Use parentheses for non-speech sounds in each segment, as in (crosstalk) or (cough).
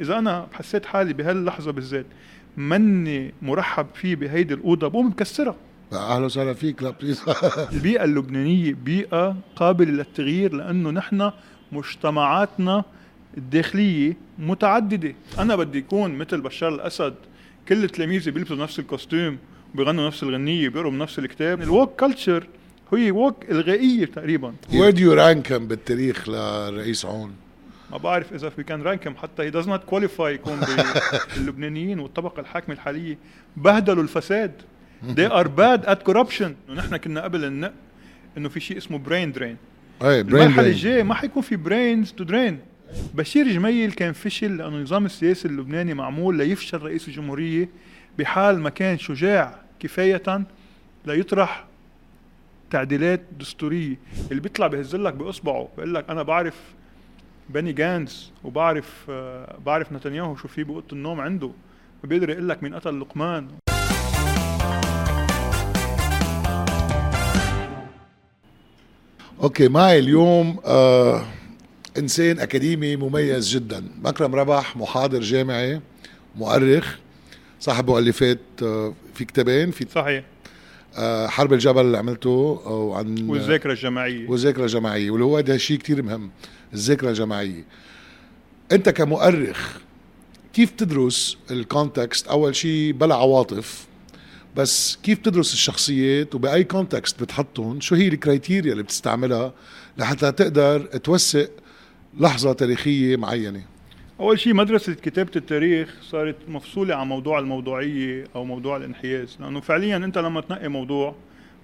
إذا أنا حسيت حالي بهاللحظة بالذات مني مرحب فيه بهيدي الأوضة بقوم مكسرها. أهلا وسهلا فيك لا please (laughs) البيئة اللبنانية بيئة قابلة للتغيير لأنه نحن مجتمعاتنا الداخلية متعددة. أنا بدي يكون مثل بشار الأسد كل تلاميذي بيلبسوا نفس ال costume وبيغنوا نفس الغنية بيقروا نفس الكتاب. ال woke culture هي woke إلغائية تقريبا. Where do you rank him بالتاريخ لرئيس عون؟ ما بعرف إذا في كان رانكم حتى هي does not qualify يكون (laughs) باللبنانيين والطبقة الحاكمة الحالية. بهدلوا الفساد. They are bad at corruption. نحن كنا قبل النق إنه في شيء اسمه brain drain. أي برين المرحلة الجاية ما حيكون في brains to drain. بشير جميل كان فشل لأنه النظام السياسي اللبناني معمول ليفشل رئيس الجمهورية بحال ما كان شجاع كفاية ليطرح تعديلات دستورية. اللي بيطلع بهزلك بأصبعه بيقول لك أنا بعرف بني جانس وبعرف آه، بعرف نتنياهو شو في بأوضة النوم عنده بيقدر يقول لك مين قتل لقمان. أوكي معي اليوم آه إنسان أكاديمي مميز جدا. مكرم ربح محاضر جامعي مؤرخ صاحب مؤلفات آه في كتابين في صحيح. حرب الجبل اللي عملته وعن والذاكرة الجماعية. والذاكرة الجماعية. واللي هو ده شيء كتير مهم الذاكرة الجماعية. أنت كمؤرخ كيف تدرس ال context أول شيء بلا عواطف بس كيف تدرس الشخصيات؟ وبأي context بتحطهم؟ شو هي ال criteria اللي بتستعملها لحتى تقدر توثق لحظة تاريخية معينة؟ أول شيء مدرسة كتابة التاريخ صارت مفصولة عن موضوع الموضوعية أو موضوع الانحياز لأنه فعليا أنت لما تنقي موضوع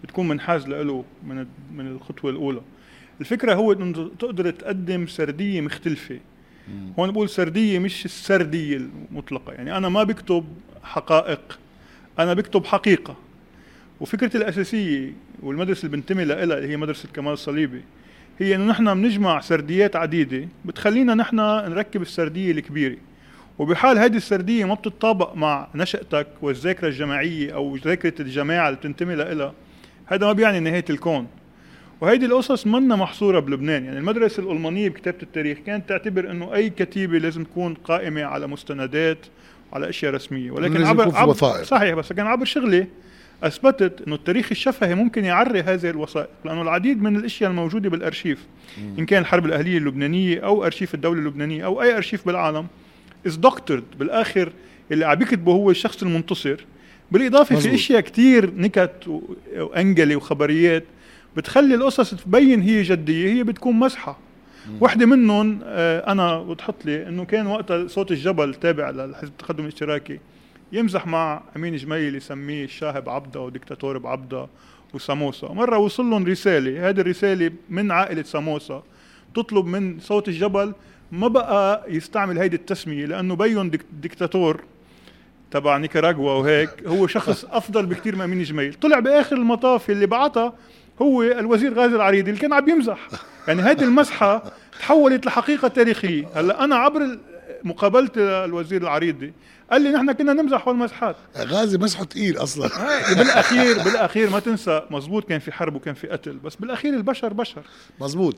بتكون منحاز له من من الخطوة الأولى. الفكرة هو أنه تقدر تقدم سردية مختلفة. هون بقول سردية مش السردية المطلقة يعني أنا ما بكتب حقائق أنا بكتب حقيقة. وفكرتي الأساسية والمدرسة اللي بنتمي لها اللي هي مدرسة كمال الصليبي هي إنه نحن بنجمع سرديات عديدة بتخلينا نحن نركب السردية الكبيرة. وبحال هذه السردية ما بتتطابق مع نشأتك والذاكرة الجماعية أو ذاكرة الجماعة اللي بتنتمي لها هذا ما بيعني نهاية الكون. وهيدي القصص منا محصورة بلبنان. يعني المدرسة الألمانية بكتابة التاريخ كانت تعتبر إنه أي كتيبة لازم تكون قائمة على مستندات وعلى أشياء رسمية. ولكن عبر, عبر صحيح بس كان عبر شغلي أثبتت إنه التاريخ الشفهي ممكن يعري هذه الوثائق لأنه العديد من الأشياء الموجودة بالأرشيف مم. إن كان الحرب الأهلية اللبنانية أو أرشيف الدولة اللبنانية أو أي أرشيف بالعالم از دكتورد بالآخر اللي عم يكتبه هو الشخص المنتصر بالإضافة مزبوط. في أشياء كثير نكت وأنجلي وخبريات بتخلي القصص تبين هي جدية هي بتكون مزحة وحدة منهم آه، أنا بتحط لي إنه كان وقتها صوت الجبل تابع للحزب التقدم الاشتراكي يمزح مع أمين جميل يسميه الشاهب عبده وديكتاتور بعبده وساموسا. مرة وصل لهم رسالة هذه الرسالة من عائلة ساموسا. تطلب من صوت الجبل ما بقى يستعمل هيدي التسمية لأنه بين ديك ديكتاتور تبع نيكاراغوا وهيك هو شخص (laughs) أفضل بكثير من أمين جميل طلع بآخر المطاف اللي بعتها هو الوزير غازي العريضي اللي كان عم يمزح. يعني هذه المزحة تحولت لحقيقة تاريخية. هلا أنا عبر مقابلتي الوزير العريضي قال لي نحن كنا نمزح والمزحات. غازي مسحه ثقيل أصلا. (laughs) بالاخير بالأخير ما تنسى مزبوط كان في حرب وكان في قتل بس بالأخير البشر بشر. مزبوط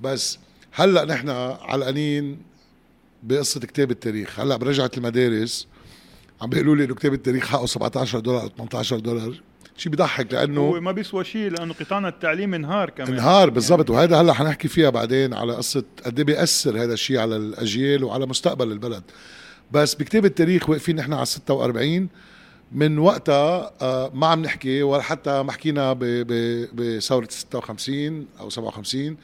بس هلأ نحن علقانين بقصة كتاب التاريخ. هلأ برجعت المدارس عم بيقولوا لي إنه كتاب التاريخ حقه 17 دولار أو 18 دولار. شيء بيضحك لأنه هو ما بيسوى شيء لأنه قطاعنا التعليمي انهار كمان. انهار بالضبط. يعني. وهذا هلأ حنحكي فيها بعدين على قصة قد إيه بيأثر هذا الشيء على الأجيال وعلى مستقبل البلد. بس بكتاب التاريخ واقفين نحن على 46 من وقتها آه، ما عم نحكي ولا حتى ما حكينا بثورة 56 أو 57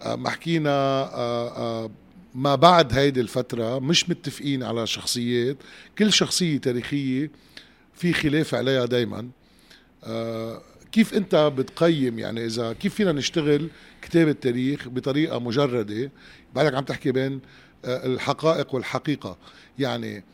آه، ما حكينا آه، ما بعد هيدي الفترة مش متفقين على شخصيات. كل شخصية تاريخية في خلاف عليها دايما. كيف أنت بتقيم يعني إذا كيف فينا نشتغل كتاب التاريخ بطريقة مجردة؟ بعدك عم تحكي بين الحقائق والحقيقة. يعني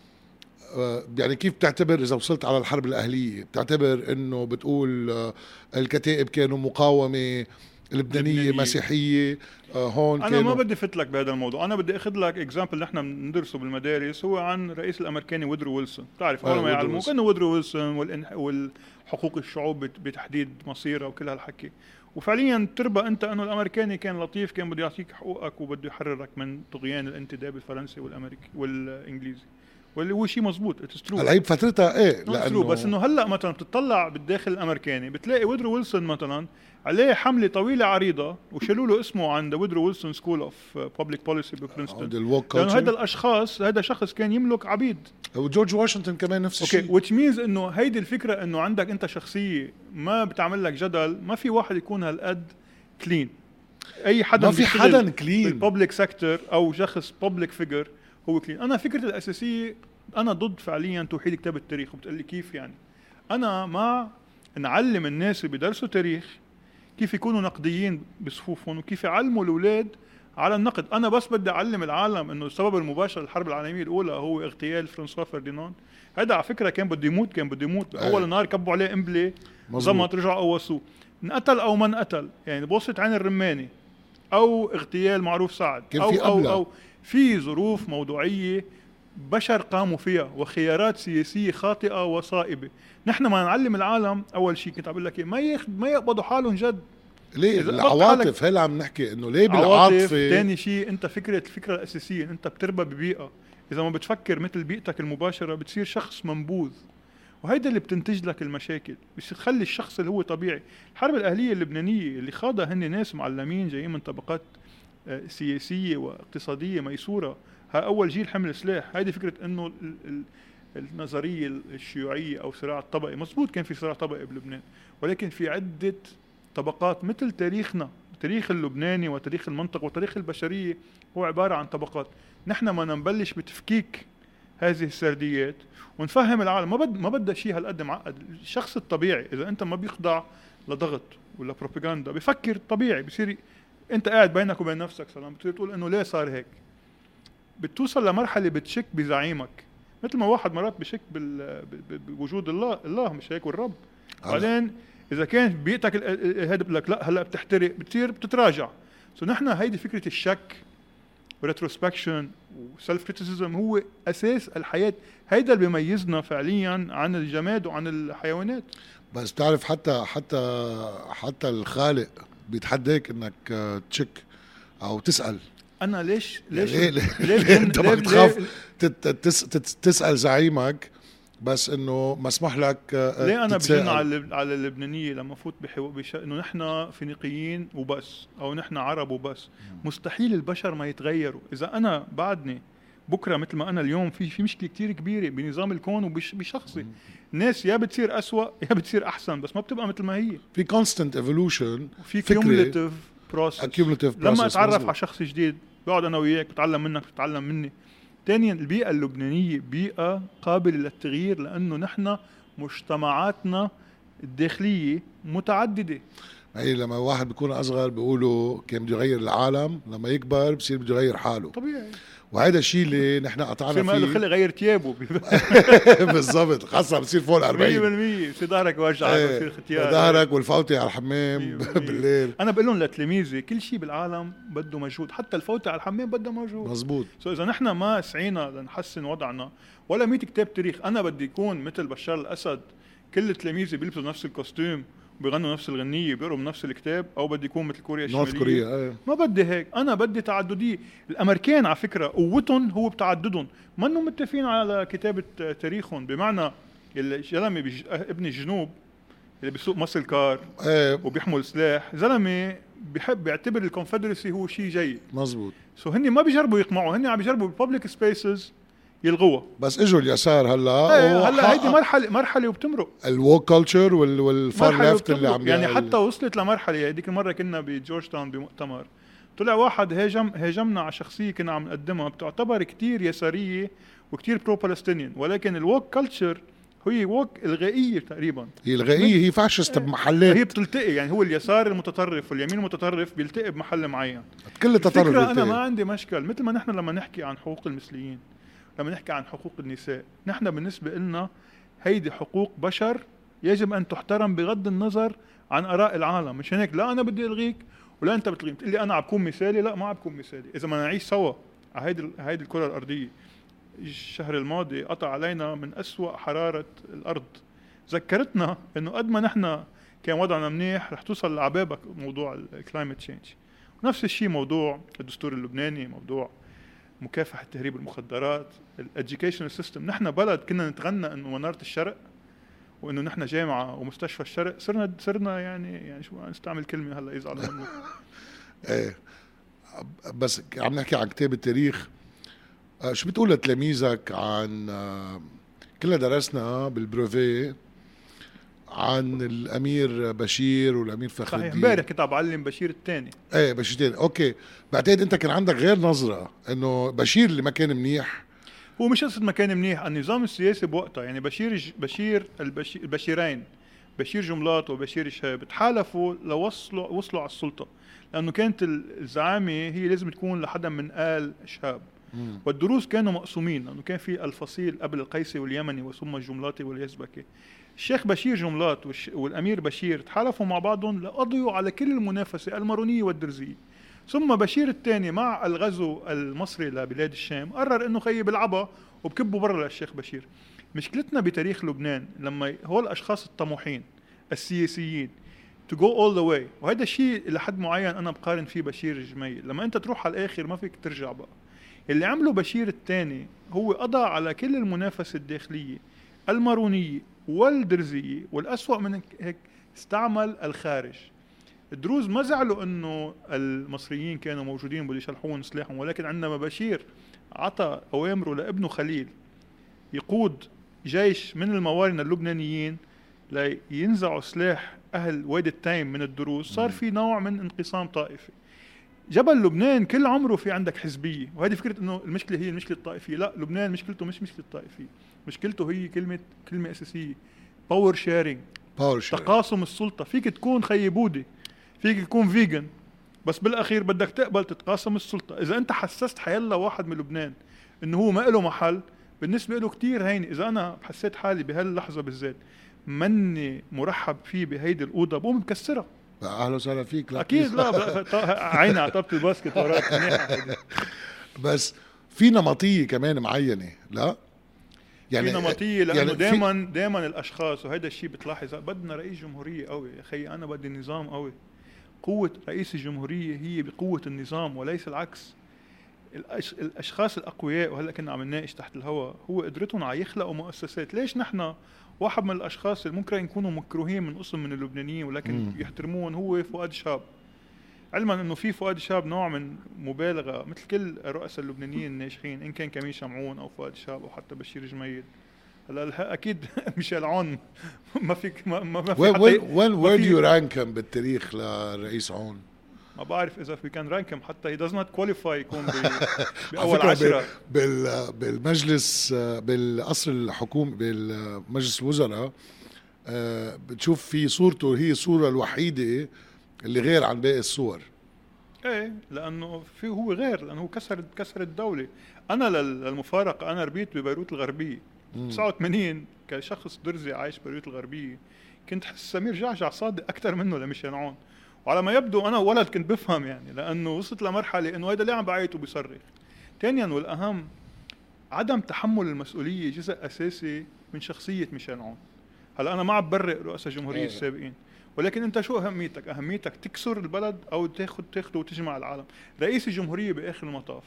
آه، يعني كيف بتعتبر إذا وصلت على الحرب الأهلية؟ بتعتبر إنه بتقول آه، الكتائب كانوا مقاومة لبنانية مسيحية آه، هون أنا كانوا... ما بدي فت لك بهذا الموضوع. أنا بدي أخذ لك example نحن بندرسه بالمدارس هو عن الرئيس الأمريكاني وودرو ويلسون. بتعرف اول ما يعلموك إنه وودرو ويلسون والحقوق الشعوب بتحديد مصيرها وكل هالحكي. وفعليا تربى أنت أنه الأمريكاني كان لطيف كان بده يعطيك حقوقك وبده يحررك من طغيان الانتداب الفرنسي والأمريكي والإنجليزي. واللي هو شيء مزبوط it's true هلأ هي بفترتها إيه؟ لأنه بس إنه هلأ مثلا بتطلع بالداخل الأمريكاني بتلاقي وودرو ويلسون مثلا عليه حملة طويلة عريضة وشالوا له اسمه عند وودرو ويلسون school of public policy ببرنستون لأنه هذا الأشخاص هذا شخص كان يملك عبيد. وجورج واشنطن كمان نفس الشيء. أوكي which means إنه هيدي الفكرة إنه عندك أنت شخصية ما بتعمل لك جدل ما في واحد يكون هالقد clean أي حدا ما في حدا clean بال public sector أو شخص public figure هو clean أنا فكرتي الأساسية أنا ضد فعليا توحيد كتاب التاريخ وبتقول لي كيف يعني. أنا مع نعلم الناس اللي بيدرسوا تاريخ كيف يكونوا نقديين بصفوفهم وكيف يعلموا الأولاد على النقد. أنا بس بدي أعلم العالم إنه السبب المباشر للحرب العالمية الأولى هو اغتيال فرانسوا فرديناند هذا على فكرة كان بده يموت كان بده يموت. أيه. أول نهار كبوا عليه قنبله زمط رجع قوسوه. انقتل أو ما انقتل يعني بوسط عين الرماني. أو اغتيال معروف سعد. كان أو في أو قبلة. أو في ظروف موضوعية بشر قاموا فيها وخيارات سياسية خاطئة وصائبة. نحن ما نعلم العالم أول شيء كنت عم لك إيه، ما ياخد ما يقبضوا حالهم جد. ليه؟ العواطف اللي عم نحكي إنه ليه بالعاطفة؟ ثاني شيء أنت فكرة الفكرة الأساسية أنت بتربى ببيئة. إذا ما بتفكر مثل بيئتك المباشرة بتصير شخص منبوذ. وهيدا اللي بتنتج لك المشاكل. بس تخلي الشخص اللي هو طبيعي. الحرب الأهلية اللبنانية اللي خاضها هن ناس معلمين جايين من طبقات آه، سياسية واقتصادية ميسورة. ها أول جيل حمل سلاح. هيدي فكرة إنه ال- ال- النظرية الشيوعية أو صراع الطبقي. مزبوط كان في صراع طبقي بلبنان ولكن في عدة طبقات مثل تاريخنا التاريخ اللبناني وتاريخ المنطقة وتاريخ البشرية هو عبارة عن طبقات. نحن ما نبلش بتفكيك هذه السرديات ونفهم العالم. ما بد ما بدها شيء هالقد معقد. الشخص الطبيعي إذا أنت ما بيخضع لضغط ولا بروباغندا بفكر طبيعي بصير أنت قاعد بينك وبين نفسك سلام. بتصير تقول إنه ليه صار هيك؟ بتوصل لمرحلة بتشك بزعيمك. مثل ما واحد مرات بشك بوجود الله الله مش هيك والرب. بعدين إذا كان بيئتك هذا بقول لك لا هلأ بتحترق بتصير بتتراجع. so نحن هيدي فكرة الشك و retrospection و self criticism هو أساس الحياة. هيدا اللي بيميزنا فعليا عن الجماد وعن الحيوانات. بس بتعرف حتى حتى حتى الخالق بيتحداك إنك تشك أو تسأل. أنا ليش ليه ليش ليه, ليه, ليش ليه أنت ما بتخاف تسأل زعيمك بس إنه مسموح لك آه، ليه أنا. بجن على على اللبنانية لما فوت بحو... بش... إنه نحن فينيقيين وبس أو نحن عرب وبس مستحيل البشر ما يتغيروا إذا أنا بعدني بكرة مثل ما أنا اليوم في في مشكلة كتير كبيرة بنظام الكون وبشخصي الناس يا بتصير أسوأ يا بتصير أحسن بس ما بتبقى مثل ما هي في constant evolution في فكرة. cumulative process لما أتعرف. على شخص جديد بقعد أنا وياك بتعلم منك بتتعلم مني. ثانيا البيئة اللبنانية بيئة قابلة للتغيير لأنه نحن مجتمعاتنا الداخلية متعددة. هي لما واحد بيكون أصغر بيقولوا كان بده يغير العالم لما يكبر بصير بده يغير حاله. طبيعي. وهذا الشيء اللي نحن قطعنا ما قالوا فيه. خلي غير ثيابه (laughs) (laughs) بالضبط خاصة بصير فوق ال 100% 40 بصير ظهرك وجعك إيه، بصير ختيار ظهرك والفوتة على الحمام. (laughs) بالليل. أنا بقول لهم لتلاميذي كل شيء بالعالم بده مجهود. حتى الفوتة على الحمام بدها مجهود. مزبوط so إذا نحن ما سعينا لنحسن وضعنا ولا 100 كتاب تاريخ. أنا بدي يكون مثل بشار الأسد. كل تلاميذي بيلبسوا نفس ال costume. وبيغنوا نفس الغنية بيقروا من نفس الكتاب أو بدي يكون مثل كوريا الشمالية. North Korea إيه. ما بدي هيك. أنا بدي تعددية الأمريكان على فكرة قوتهم هو بتعددهم. ما انهم متفقين على كتابة تاريخهم؟ بمعنى الزلمة بج... ابن الجنوب اللي بيسوق muscle car إيه. وبيحمل سلاح. زلمة بيحب بيعتبر ال Confederacy هو شيء جيد. مزبوط. سو هن ما بيجربوا يقمعوا. هن عم بيجربوا بال public spaces يلغوها. بس إجوا اليسار هلأ إيه هلأ هيدي مرحله مرحلة وبتمرق. ال woke culture وال far left اللي. عم يعني حتى وصلت لمرحلة هذيك المرة كنا بجورج تاون بمؤتمر طلع واحد هاجم هاجمنا على شخصية كنا عم نقدمها بتعتبر كتير يسارية وكتير pro Palestinian ولكن ال woke culture هي woke إلغائية تقريبا. هي إلغائية هي fascist بمحلات. هي بتلتقي يعني هو اليسار المتطرف واليمين المتطرف بيلتقي بمحل معين. كل التطرف بيلتقي. ما عندي مشكل مثل ما نحن لما نحكي عن حقوق المثليين لما نحكي عن حقوق النساء نحن بالنسبة لنا هيدي حقوق بشر يجب أن تحترم بغض النظر عن آراء العالم. مش هيك؟ لا أنا بدي ألغيك ولا أنت بتلغيني. بتقول لي أنا عم بكون مثالي؟ لا ما عم بكون مثالي. إذا ما نعيش سوا على هيدي هيدي الكرة الأرضية. الشهر الماضي قطع علينا من أسوأ حرارة الأرض. ذكرتنا إنه قد ما نحن كان وضعنا منيح رح توصل لعبابك موضوع ال climate change نفس الشيء موضوع الدستور اللبناني موضوع مكافحة تهريب المخدرات ال education system نحن بلد كنا نتغنى إنه منارة الشرق وإنه نحن جامعة ومستشفى الشرق. صرنا صرنا يعني يعني شو نستعمل كلمة هلأ يزعلوا منه. (laughs) إيه. بس عم نحكي عن كتاب التاريخ. آه، شو بتقول لتلاميذك عن آه، كلنا درسنا بالبروفي عن الأمير بشير والأمير فخر الدين صحيح. امبارح كنت عم بعلم بشير الثاني. إيه بشير تاني أوكي. بعتقد أنت كان عندك غير نظرة إنه بشير اللي ما كان منيح. هو مش قصة ما كان منيح النظام السياسي بوقتها يعني بشير بشير البشير البشيرين بشير جنبلاط وبشير شهاب تحالفوا لوصلوا وصلوا على السلطة. لأنه كانت الزعامة هي لازم تكون لحدا من آل شهاب. والدروز كانوا مقسومين لأنه كان في الفصيل قبل القيسي واليمني وثم الجنبلاطي واليزبكي الشيخ بشير جنبلاط والأمير بشير تحالفوا مع بعضهم لقضيوا على كل المنافسة المارونية والدرزية. ثم بشير الثاني مع الغزو المصري لبلاد الشام قرر إنه خيي بلعبها وبكبوا برا للشيخ بشير. مشكلتنا بتاريخ لبنان لما هول الأشخاص الطموحين السياسيين to go all the way. وهذا الشيء لحد معين أنا بقارن فيه بشير الجميل. لما أنت تروح على الآخر ما فيك ترجع بقى. اللي عمله بشير الثاني هو قضى على كل المنافسة الداخلية المارونية والدرزيه والأسوأ من هيك استعمل الخارج. الدروز ما زعلوا إنه المصريين كانوا موجودين بده يشلحون سلاحهم ولكن عندما بشير عطى أوامره لابنه خليل يقود جيش من الموارنه اللبنانيين لينزعوا سلاح أهل وادي التيم من الدروز. صار في نوع من انقسام طائفي. جبل لبنان كل عمره في عندك حزبية وهذه فكرة إنه المشكلة هي المشكلة الطائفية. لا لبنان مشكلته مش مشكلة طائفيه مشكلته هي كلمة كلمة أساسية power sharing power sharing تقاسم السلطة. فيك تكون خيي بودي فيك تكون فيجن بس بالأخير بدك تقبل تتقاسم السلطة. إذا أنت حسست حيلا واحد من لبنان إنه هو ما له محل بالنسبة له كتير هين إذا أنا حسيت حالي بهاللحظة بالذات مني مرحب فيه بهيدي الأوضة بقوم بكسرها. أهلا وسهلا فيك لا أكيد لا عيني على الطابة الباسكت وراك. (laughs) بس في نمطية كمان معينة لا؟ يعني في نمطية لأنه يعني دائما دائما الأشخاص وهذا الشيء بتلاحظ. بدنا رئيس جمهورية قوي. يا أخي أنا بدي نظام قوي. قوة رئيس الجمهورية هي بقوة النظام وليس العكس. الأشخاص الأقوياء وهلأ كنا عم نناقش تحت الهواء هو قدرتهم على يخلقوا مؤسسات. ليش نحن واحد من الأشخاص اللي ممكن يكونوا مكروهين من قسم من اللبنانيين ولكن مم. يحترمون هو فؤاد شاب علما إنه في فؤاد شهاب نوع من مبالغة مثل كل الرؤساء اللبنانيين الناجحين إن كان كميل شمعون أو فؤاد شهاب أو حتى بشير جميل هلأ أكيد (laughs) ميشيل عون (laughs) ما فيك ما, ما في وين وين وين وين يو رانكم بالتاريخ للرئيس عون؟ ما بعرف إذا في كان rank هم حتى he does not qualify يكون (laughs) بأول عشرة. بال بالمجلس بالقصر الحكومي بالمجلس الوزراء آه، بتشوف في صورته هي الصورة الوحيدة اللي غير عن باقي الصور. إيه لأنه في هو غير لأنه هو كسر كسر الدولة. أنا للمفارقة أنا ربيت ببيروت الغربية. 89 كشخص درزي عايش ببيروت الغربية. كنت حس سمير جعجع صادق أكثر منه لميشيل عون. وعلى ما يبدو أنا ولد كنت بفهم يعني لأنه وصلت لمرحلة إنه هيدا ليه عم بعيط وبيصرخ ثانيا والأهم عدم تحمل المسؤولية جزء أساسي من شخصية ميشيل عون. هلأ أنا ما عم برئ رؤساء الجمهوريه أيه. السابقين ولكن أنت شو أهميتك؟ أهميتك تكسر البلد أو تاخذ تاخذه وتجمع العالم. رئيس الجمهورية بآخر المطاف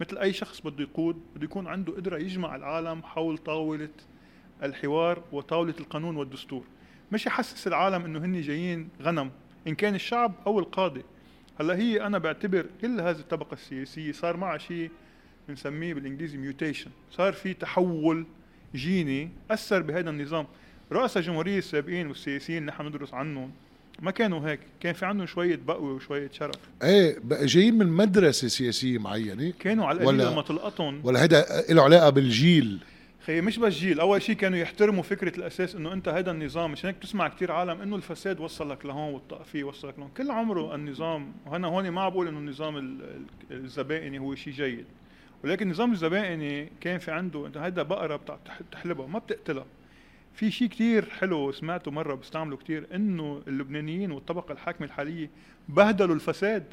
مثل أي شخص بده يقود بده يكون عنده قدرة يجمع العالم حول طاولة الحوار وطاولة القانون والدستور. مش يحسس العالم إنه هن جايين غنم. إن كان الشعب أو القاضي. هلأ هي أنا بعتبر كل هذه الطبقة السياسية صار معها شيء بنسميه بالإنجليزي ميوتيشن صار في تحول جيني أثر بهذا النظام. رؤساء الجمهورية السابقين والسياسيين اللي نحن ندرس عنهم ما كانوا هيك. كان في عندهم شوية بقوة وشوية شرف. إيه جايين من مدرسة سياسية معينة. كانوا على القليل لما تلقطهم ولا هيدا له علاقة بالجيل. خي مش بس جيل أول شيء كانوا يحترموا فكرة الأساس إنه أنت هذا النظام مشان هيك؟ بتسمع كثير عالم إنه الفساد وصلك لهون والطائفيه وصلك لهون. كل عمره النظام وهنا هون ما بقول إنه النظام الزبائني هو شيء جيد. ولكن النظام الزبائني كان في عنده إنت هذا بقرة بتحلبها ما بتقتلها. في شيء كتير حلو سمعته مرة بستعمله كتير إنه اللبنانيين والطبقة الحاكمة الحالية بهدلوا الفساد.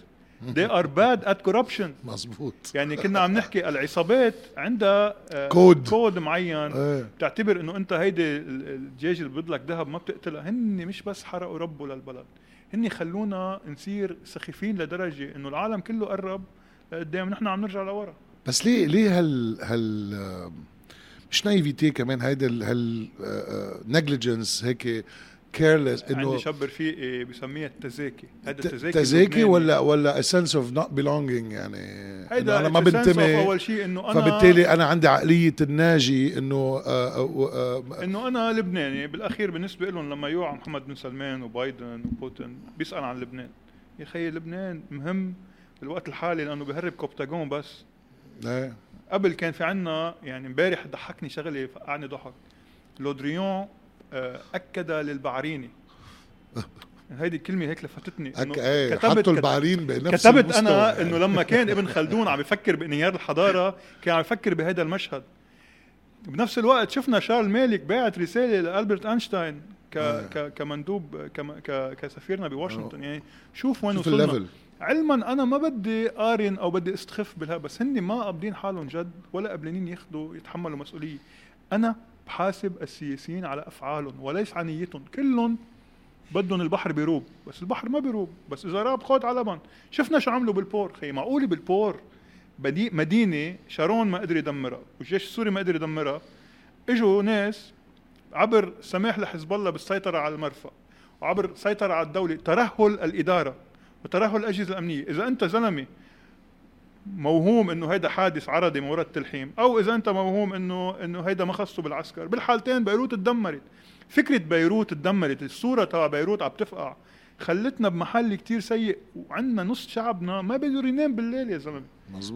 They are bad at corruption. مزبوط يعني كنا عم نحكي العصابات عندها آه، كود. كود معين. إيه. بتعتبر إنه أنت هيدي ال- الدجاج اللي بيض لك ذهب ما بتقتلها. هن مش بس حرقوا ربوا للبلد. هن خلونا نصير سخيفين لدرجة إنه العالم كله قرب لقدام. نحن عم نرجع لورا. بس ليه ليه هال هال آه، مش نايفيتي كمان هيدا ال- هال نيجليجنس هيك كيرلس عندي انه شاب رفيقي بسميها التزاكي. هذا التزاكي تزاكي. ولا ولا sense of not belonging يعني هيدا أنا ما بنتمي. أول شيء إنه أنا فبالتالي أنا عندي عقلية الناجي إنه آه، آه، آه، إنه أنا لبناني. بالأخير بالنسبة لهم لما يوعى محمد بن سلمان وبايدن وبوتين بيسأل عن لبنان. يا خيي لبنان مهم بالوقت الحالي لأنه بهرب كوبتاغون بس. إيه. قبل كان في عنا يعني امبارح ضحكني شغلة فقعني ضحك. لودريون أكد للبعريني. (laughs) هيدي الكلمة هيك لفتتني أك... إيه كتبت حطوا البعرين بنفس كتبت المستوى. أنا. إنه لما كان ابن خلدون عم يفكر بانهيار الحضارة كان عم يفكر بهذا المشهد. بنفس الوقت شفنا شارل مالك باعت رسالة لألبرت أينشتاين ك آه. ك كمندوب كم ك كسفيرنا بواشنطن. يعني شوف وين شوف وصلنا. ال level. علما أنا ما بدي قارن أو بدي استخف بالها بس هن ما قابضين حالهم جد ولا قبلانين ياخذوا يتحملوا مسؤولية. أنا بحاسب السياسيين على أفعالهم وليس على نيتهم كلهم بدهم البحر يروب بس البحر ما بيروب بس إذا راب خود على لبن شفنا شو عملوا بالبور خي معقوله بالبور؟ مدينة شارون ما قدر يدمرها والجيش السوري ما قدر يدمرها. إجوا ناس عبر سماح لحزب الله بالسيطرة على المرفأ وعبر سيطرة على الدولة ترهل الإدارة وترهل الأجهزة الأمنية. إذا أنت زلمة موهوم إنه هيدا حادث عرضي من وراء التلحيم أو إذا أنت موهوم إنه إنه هيدا ما خصه بالعسكر. بالحالتين بيروت تدمرت فكرة بيروت تدمرت الصورة تبع بيروت عم تفقع. خلتنا بمحل كتير سيء وعندنا نص شعبنا ما بيقدر ينام بالليل يا زلمة.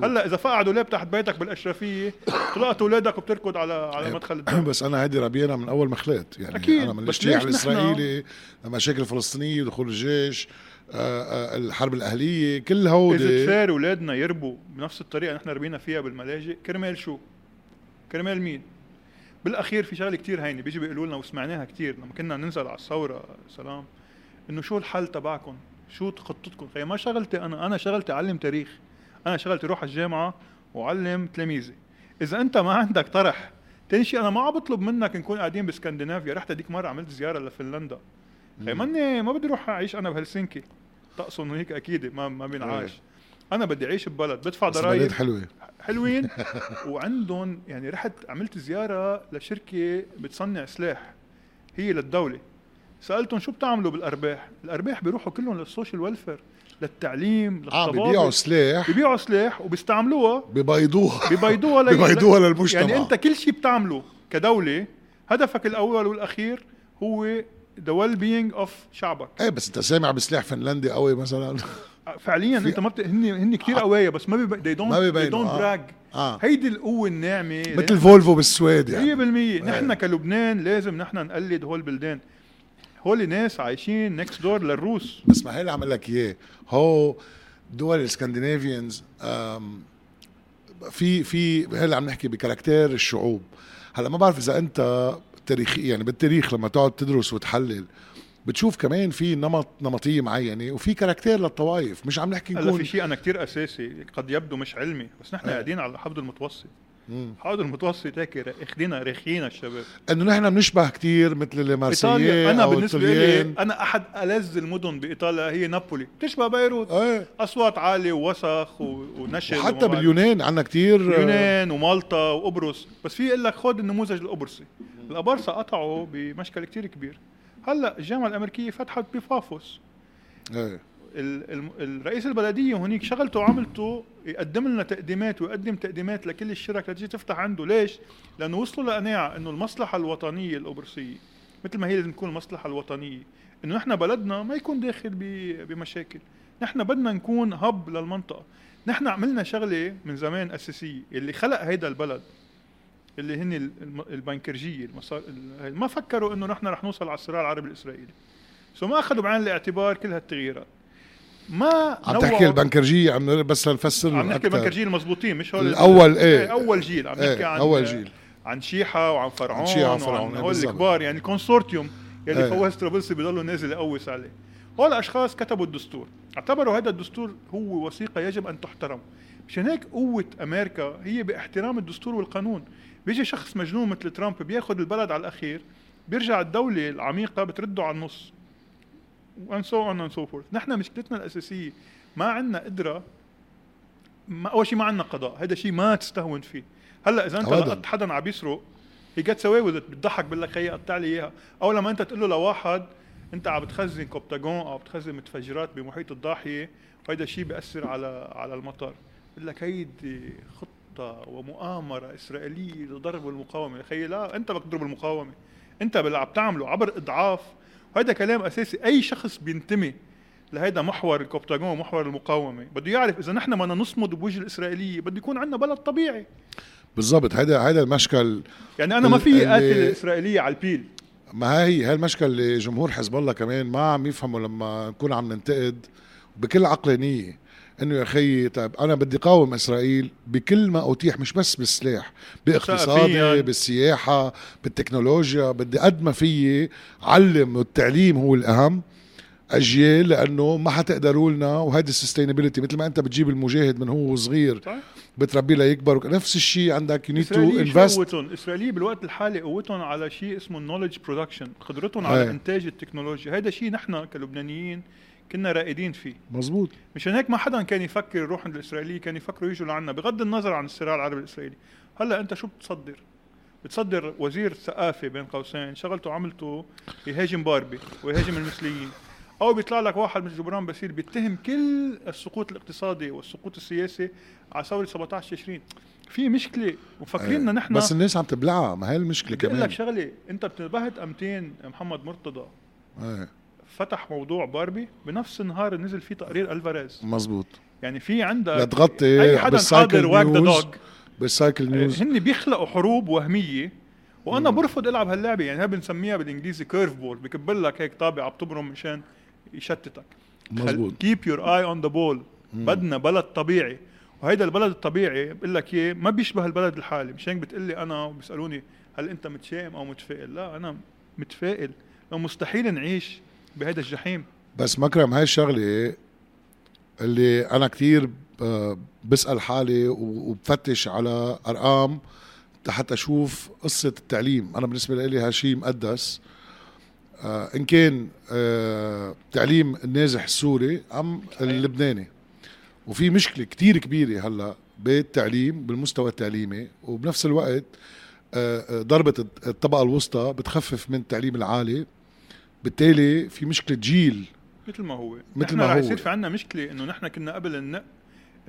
هلأ إذا فقع دولاب تحت بيتك بالأشرفية؟ طلعت أولادك وبتركض على على أيوة. مدخل الدار بس أنا هيدي ربينا من أول ما خلقت يعني أكيد، أنا من الاجتياح الإسرائيلي المشاكل الفلسطينيه دخول الجيش. الحرب الأهلية كل إذا هودي تفار أولادنا يربوا بنفس الطريقة نحن ربينا فيها بالملاجئ كرمال شو؟ كرمال مين؟ بالأخير في شغلة كتير هينة بيجي بيقولوا لنا وسمعناها كتير لما كنا ننزل على الثورة سلام إنه شو الحل تبعكم؟ شو خطتكم؟ خي ما شغلتي أنا أنا شغلتي أعلم تاريخ أنا شغلتي روح على الجامعة وعلم تلاميذي إذا أنت ما عندك طرح تاني شيء أنا ما عم بطلب منك نكون قاعدين باسكندنافيا رحت هذيك مرة عملت زيارة لفنلندا خي ماني ما بدي أروح أعيش أنا بهلسنكي طقسهم هيك أكيد ما ما بينعاش. أنا بدي أعيش ببلد بدفع ضرائب. حلوة (laughs) حلوين. وعندهم يعني رحت عملت زيارة لشركة بتصنع سلاح. هي للدولة. سألتهم شو بتعملوا بالأرباح؟ الأرباح بيروحوا كلهم لل social welfare للتعليم آه للطبابة. بيبيعوا سلاح. بيبيعوا سلاح وبيستعملوها. ببيضوها. ببيضوها لي- ببيضوها للمجتمع. يعني أنت كل شيء بتعمله كدولة هدفك الأول والأخير هو the well being of شعبك. إيه بس أنت سامع بسلاح فنلندي قوي مثلا. فعليا أنت ما بت... هن هن كثير قوايا بس ما بيب... they don't ما they بيبينوا، don't آه. آه. هيدي القوة الناعمة. مثل فولفو بالسويد 100% يعني نحن كلبنان لازم نحن نقلد هول البلدان. هول ناس عايشين next door للروس. بس ما هي اللي عمل لك إياه؟ هو دول ال Scandinavians في في اللي عم نحكي ب caractère الشعوب. هلا ما بعرف إذا أنت تاريخي يعني بالتاريخ لما تقعد تدرس وتحلل بتشوف كمان في نمط نمطية معينة وفي caractère للطوائف مش عم نحكي نكون في شيء أنا كثير أساسي قد يبدو مش علمي بس نحن إيه. قاعدين على الحوض المتوسط المتوسط هيك اخذينا رخينا الشباب. إنه نحن بنشبه كتير مثل إيطاليا المارسيليين أنا بالنسبة لي أنا أحد ألذ المدن بإيطاليا هي نابولي. بتشبه بيروت. إيه. أصوات عالية ووسخ ونشل وحتى. باليونان عندنا كتير. اليونان ومالطا وقبرص. بس في يقول لك خذ النموذج القبرصي. الابارصه قطعوا بمشكل كتير كبير. هلأ الجامعة الأمريكية فتحت بفافوس. إيه. الرئيس البلديه هونيك شغلته وعملته يقدم لنا تقديمات ويقدم تقديمات لكل الشرك لتجي تفتح عنده. ليش؟ لأنه وصلوا لقناعة إنه المصلحة الوطنية القبرصيه مثل ما هي لازم تكون المصلحة الوطنية. إنه نحن بلدنا ما يكون داخل بمشاكل. نحن بدنا نكون هب للمنطقة. نحن عملنا شغلة من زمان أساسية اللي خلق هيدا البلد اللي هن البنكرجية المصار... ال- ما فكروا إنه نحن رح نوصل على الصراع العربي الإسرائيلي. سو ما أخذوا بعين الاعتبار كل هالتغييرات. ما عم تحكي البنكرجية عم بس لنفسر عم نحكي أكتر. البنكرجية المضبوطين مش هول الأول إيه. أول جيل عم إيه، نحكي عن أول جيل. عن شيحة وعن فرعون عن شيحة وفرعون، وعن هول. الكبار يعني ال consortium يلي إيه. فواز طرابلسي بضلوا نازل يقوس عليه هول الأشخاص كتبوا الدستور اعتبروا هذا الدستور هو وثيقة يجب أن تحترم مشان هيك قوة أمريكا هي باحترام الدستور والقانون بيجي شخص مجنون مثل ترامب بياخذ البلد على الأخير بيرجع الدولة العميقة بترده على النص and so on and so forth نحن مشكلتنا الأساسية ما عندنا قدرة ما أول شيء ما عندنا قضاء. هذا شيء ما تستهون فيه. هلأ إذا أنت. لقطت حدا عم يسرق he gets away with بتضحك بقول لك خيي قطع لي إياها. أو لما أنت تقول له لواحد أنت عم بتخزن كبتاجون أو بتخزن متفجرات بمحيط الضاحية وهذا الشيء بيأثر على على المطار بقول لك هيدي خطة ومؤامرة إسرائيلية لضرب المقاومة. يا خيي لا أنت بدك تضرب المقاومة. أنت باللي عم تعمله عبر إضعاف وهذا كلام أساسي. أي شخص بينتمي لهيدا محور الكوبتاجون ومحور المقاومة بده يعرف إذا نحن بدنا نصمد بوجه الإسرائيلية بده يكون عندنا بلد طبيعي. بالضبط. هذا هذا المشكل يعني أنا ما في قاتل الإسرائيلية على البيل. ما هي هي المشكلة اللي جمهور حزب الله كمان ما عم يفهموا لما نكون عم ننتقد بكل عقلانية. إنه يا خيي طيب أنا بدي قاوم إسرائيل بكل ما أتيح مش بس بالسلاح باقتصادي ثقافياً. بالسياحة بالتكنولوجيا بدي قد ما فيي علم والتعليم هو الأهم أجيال لأنه ما حتقدروا لنا وهيدي ال sustainability مثل ما أنت بتجيب المجاهد من هو صغير صح؟ بتربيه ليكبر نفس الشيء عندك you need to invest قوتهم؟ الاسرائيليه بالوقت الحالي قوتهم على شيء اسمه ال knowledge production قدرتهم على أي. إنتاج التكنولوجيا هذا شيء نحن كلبنانيين كنا رائدين فيه. مزبوط مشان هيك ما حدا كان يفكر يروح عند الإسرائيلية كان يفكروا يجوا لعنا بغض النظر عن الصراع العربي الإسرائيلي. هلأ أنت شو بتصدر؟ بتصدر وزير ثقافة بين قوسين شغلته عملته يهاجم باربي ويهاجم المثليين. أو بيطلع لك واحد مثل جبران باسيل بيتهم كل السقوط الاقتصادي والسقوط السياسي على ثورة 17 تشرين في مشكلة وفاكريننا نحن بس الناس عم تبلعها ما هي المشكلة كمان لك شغلة أنت بتنبهت أمتين محمد مرتضى. إيه فتح موضوع باربي بنفس النهار نزل فيه تقرير ألفاريز. مزبوط يعني في عندك لتغطي أي حدا بالسايكل قادر واك ذا نيوز. دوج بال cycle news هن بيخلقوا حروب وهمية وأنا برفض ألعب هاللعبة. يعني هاي بنسميها بالإنجليزي curve ball بكب لك هيك طابع عم تبرم مشان يشتتك مزبوط keep your eye on the ball بدنا بلد طبيعي. وهيدا البلد الطبيعي بقول لك إياه ما بيشبه البلد الحالي. مش هيك بتقول لي أنا وبيسألوني هل أنت متشائم أو متفائل؟ لا أنا متفائل. لو مستحيل نعيش بهيدا الجحيم. بس مكرم هاي الشغلة اللي أنا كثير ب- بسأل حالي وبفتش على أرقام حتى أشوف قصة التعليم. أنا بالنسبة لي هالشيء مقدس. آه إن كان آه تعليم النازح السوري أم اللبناني. وفي مشكلة كتير كبيرة هلأ بالتعليم بالمستوى التعليمي. وبنفس الوقت آه، آه، ضربة الطبقة الوسطى بتخفف من التعليم العالي. بالتالي في مشكلة جيل. مثل ما هو. مثل ما هو. يصير في عنا مشكلة إنه نحن كنا قبل النق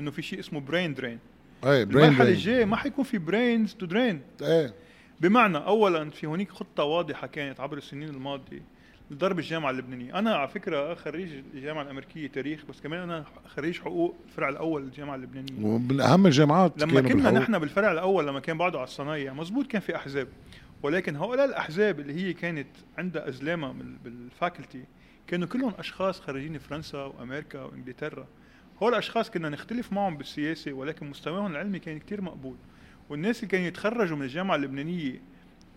إنه في شيء اسمه brain drain إيه brain المرحله الجاية ما حيكون في brains to drain إيه. بمعنى اولا في هناك خطة واضحة كانت عبر السنين الماضية لضرب الجامعة اللبنانية. أنا على فكرة خريج الجامعة الأمريكية تاريخ بس كمان أنا خريج حقوق الفرع الأول للجامعه اللبنانية. ومن أهم الجامعات لما كنا بالحقوق. نحن بالفرع الأول لما كان بعده على الصنايع مزبوط كان في أحزاب. ولكن هؤلاء الأحزاب اللي هي كانت عندها أزلامها بال- بال faculty كانوا كلهم أشخاص خريجين فرنسا وأمريكا وإنجلترا. هول الأشخاص كنا نختلف معهم بالسياسة ولكن مستواهم العلمي كان كتير مقبول. والناس اللي كانوا يتخرجوا من الجامعة اللبنانية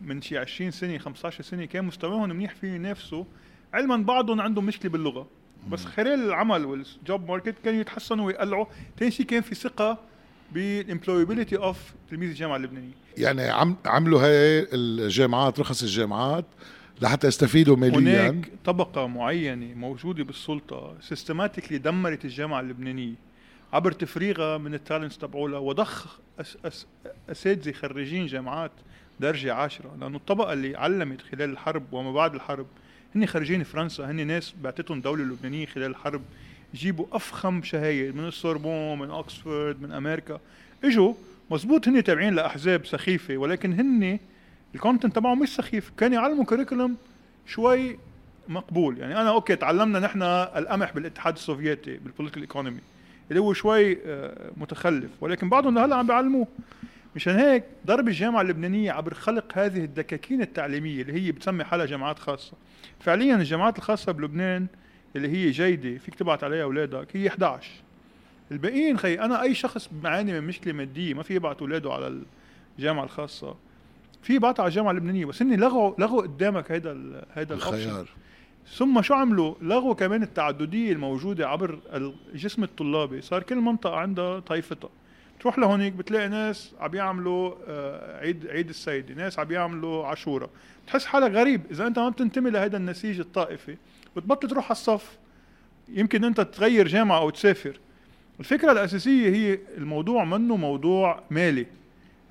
من شي 20 سنة 15 سنة كان مستواهم منيح فيه ينافسوا. علما بعضهم عندهم مشكلة باللغة. بس خلال العمل وال job market كانوا يتحسنوا ويقلعوا. ثاني شيء كان في ثقة بال employability of تلميذ الجامعة اللبنانية. يعني عم عملوا هاي الجامعات رخص الجامعات لحتى يستفيدوا ماليا. هناك طبقة معينة موجودة بالسلطة systematically دمرت الجامعة اللبنانية عبر تفريغها من ال talents تبعولها وضخ أساتذة خريجين جامعات درجة عاشرة لأنه الطبقة اللي علمت خلال الحرب وما بعد الحرب هن خريجين فرنسا هن ناس بعتتهم الدولة اللبنانية خلال الحرب يجيبوا أفخم شهايد من السوربون من أكسفورد من أمريكا. إجوا مزبوط هن تابعين لأحزاب سخيفة ولكن هن ال content تبعهم مش سخيف. كان يعلموا curriculum شوي مقبول. يعني أنا okay تعلمنا نحن القمح بالاتحاد السوفيتي بال political economy اللي هو شوي آه، متخلف. ولكن بعضهم لهلأ عم بيعلموه. مشان هيك ضرب الجامعة اللبنانية عبر خلق هذه الدكاكين التعليمية اللي هي بتسمي حالها جامعات خاصة. فعليا الجامعات الخاصة بلبنان اللي هي جيدة فيك تبعت عليها أولادك هي 11 الباقيين خي أنا أي شخص بيعاني من مشكلة مادية ما في يبعت أولاده على الجامعة الخاصة. في بعت على الجامعة اللبنانية بس هن لغوا لغوا قدامك هيدا ال- هيدا الخيار. ثم شو عملوا؟ لغوا كمان التعددية الموجودة عبر الجسم الطلابي صار كل منطقة عندها طائفتها تروح لهونيك بتلاقي ناس عم يعملوا آه، عيد عيد السيدة ناس عم يعملوا عاشوراء بتحس حالك غريب إذا أنت ما بتنتمي لهذا النسيج الطائفي. بتبطل تروح على الصف. يمكن انت تغير جامعة أو تسافر. الفكرة الأساسية هي الموضوع منه موضوع مالي.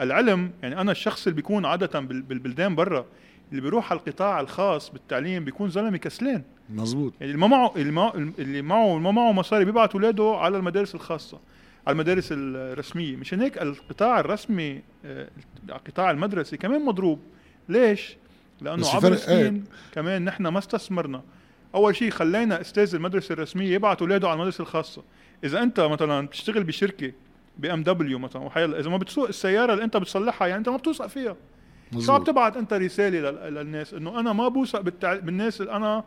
العلم يعني أنا الشخص اللي بيكون عادة بالبلدان برا اللي بيروح على القطاع الخاص بالتعليم بيكون زلمه كسلان. مزبوط يعني اللي ما معه اللي معه ما معه مصاري بيبعت اولاده على المدارس الخاصة على المدارس الرسمية. مشان هيك القطاع الرسمي آه، القطاع المدرسي كمان مضروب. ليش؟ لأنه عبر السنين إيه؟ كمان نحن ما استثمرنا. أول شيء خلينا أستاذ المدرسة الرسمية يبعت أولاده على المدرسة الخاصة. إذا أنت مثلا بتشتغل بشركة بي أم دبليو مثلا وحيلا إذا ما بتسوق السيارة اللي أنت بتصلحها يعني أنت ما بتوثق فيها. شو عم تبعت أنت رسالة للناس؟ إنه أنا ما بوثق بالتع... بالناس اللي أنا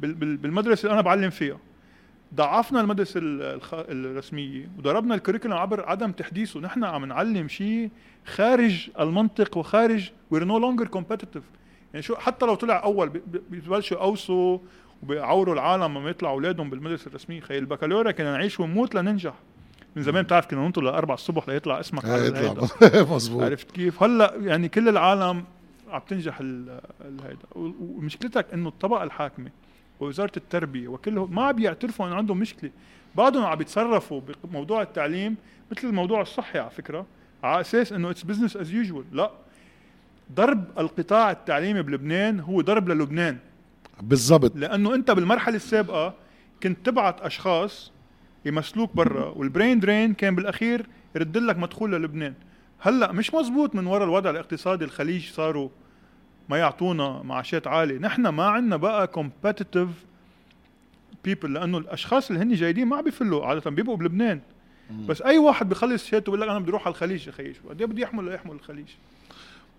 بالمدرسة اللي أنا بعلم فيها. ضعفنا المدرسة الخ... الرسمية وضربنا الكريكولم عبر عدم تحديثه. نحن عم نعلم شيء خارج المنطق وخارج we're no longer competitive يعني شو حتى لو طلع أول ببلشوا يقوصوا وبيعوروا العالم لما يطلعوا أولادهم بالمدرسة الرسميه خي البكالوريا كنا نعيش ونموت لننجح. من زمان بتعرف كنا ننطر لأربع الصبح ليطلع اسمك على يطلع. (laughs) مظبوط. عرفت كيف؟ هلأ يعني كل العالم عم تنجح هيدا ومشكلتك إنه الطبقة الحاكمة ووزارة التربية وكلهم ما بيعترفوا إنه عندهم مشكلة. بعضهم عم بيتصرفوا بموضوع التعليم مثل الموضوع الصحي على فكرة. على أساس إنه it's business as usual لا. ضرب القطاع التعليمي بلبنان هو ضرب للبنان. بالضبط. لأنه أنت بالمرحلة السابقة كنت تبعت أشخاص يمثلوك برا وال brain drain كان بالأخير يرد لك مدخول للبنان. هلأ مش مزبوط من وراء الوضع الاقتصادي الخليج صاروا ما يعطونا معاشات عالية. نحن ما عندنا بقى competitive بيبل لأنه الأشخاص اللي هن جايين ما عم بيفلوا عادة بيبقوا بلبنان. بس أي واحد بخلص شهادته بيقول لك أنا بدي أروح على الخليج يا خيي قد إيه بدي يحمل يحمل الخليج؟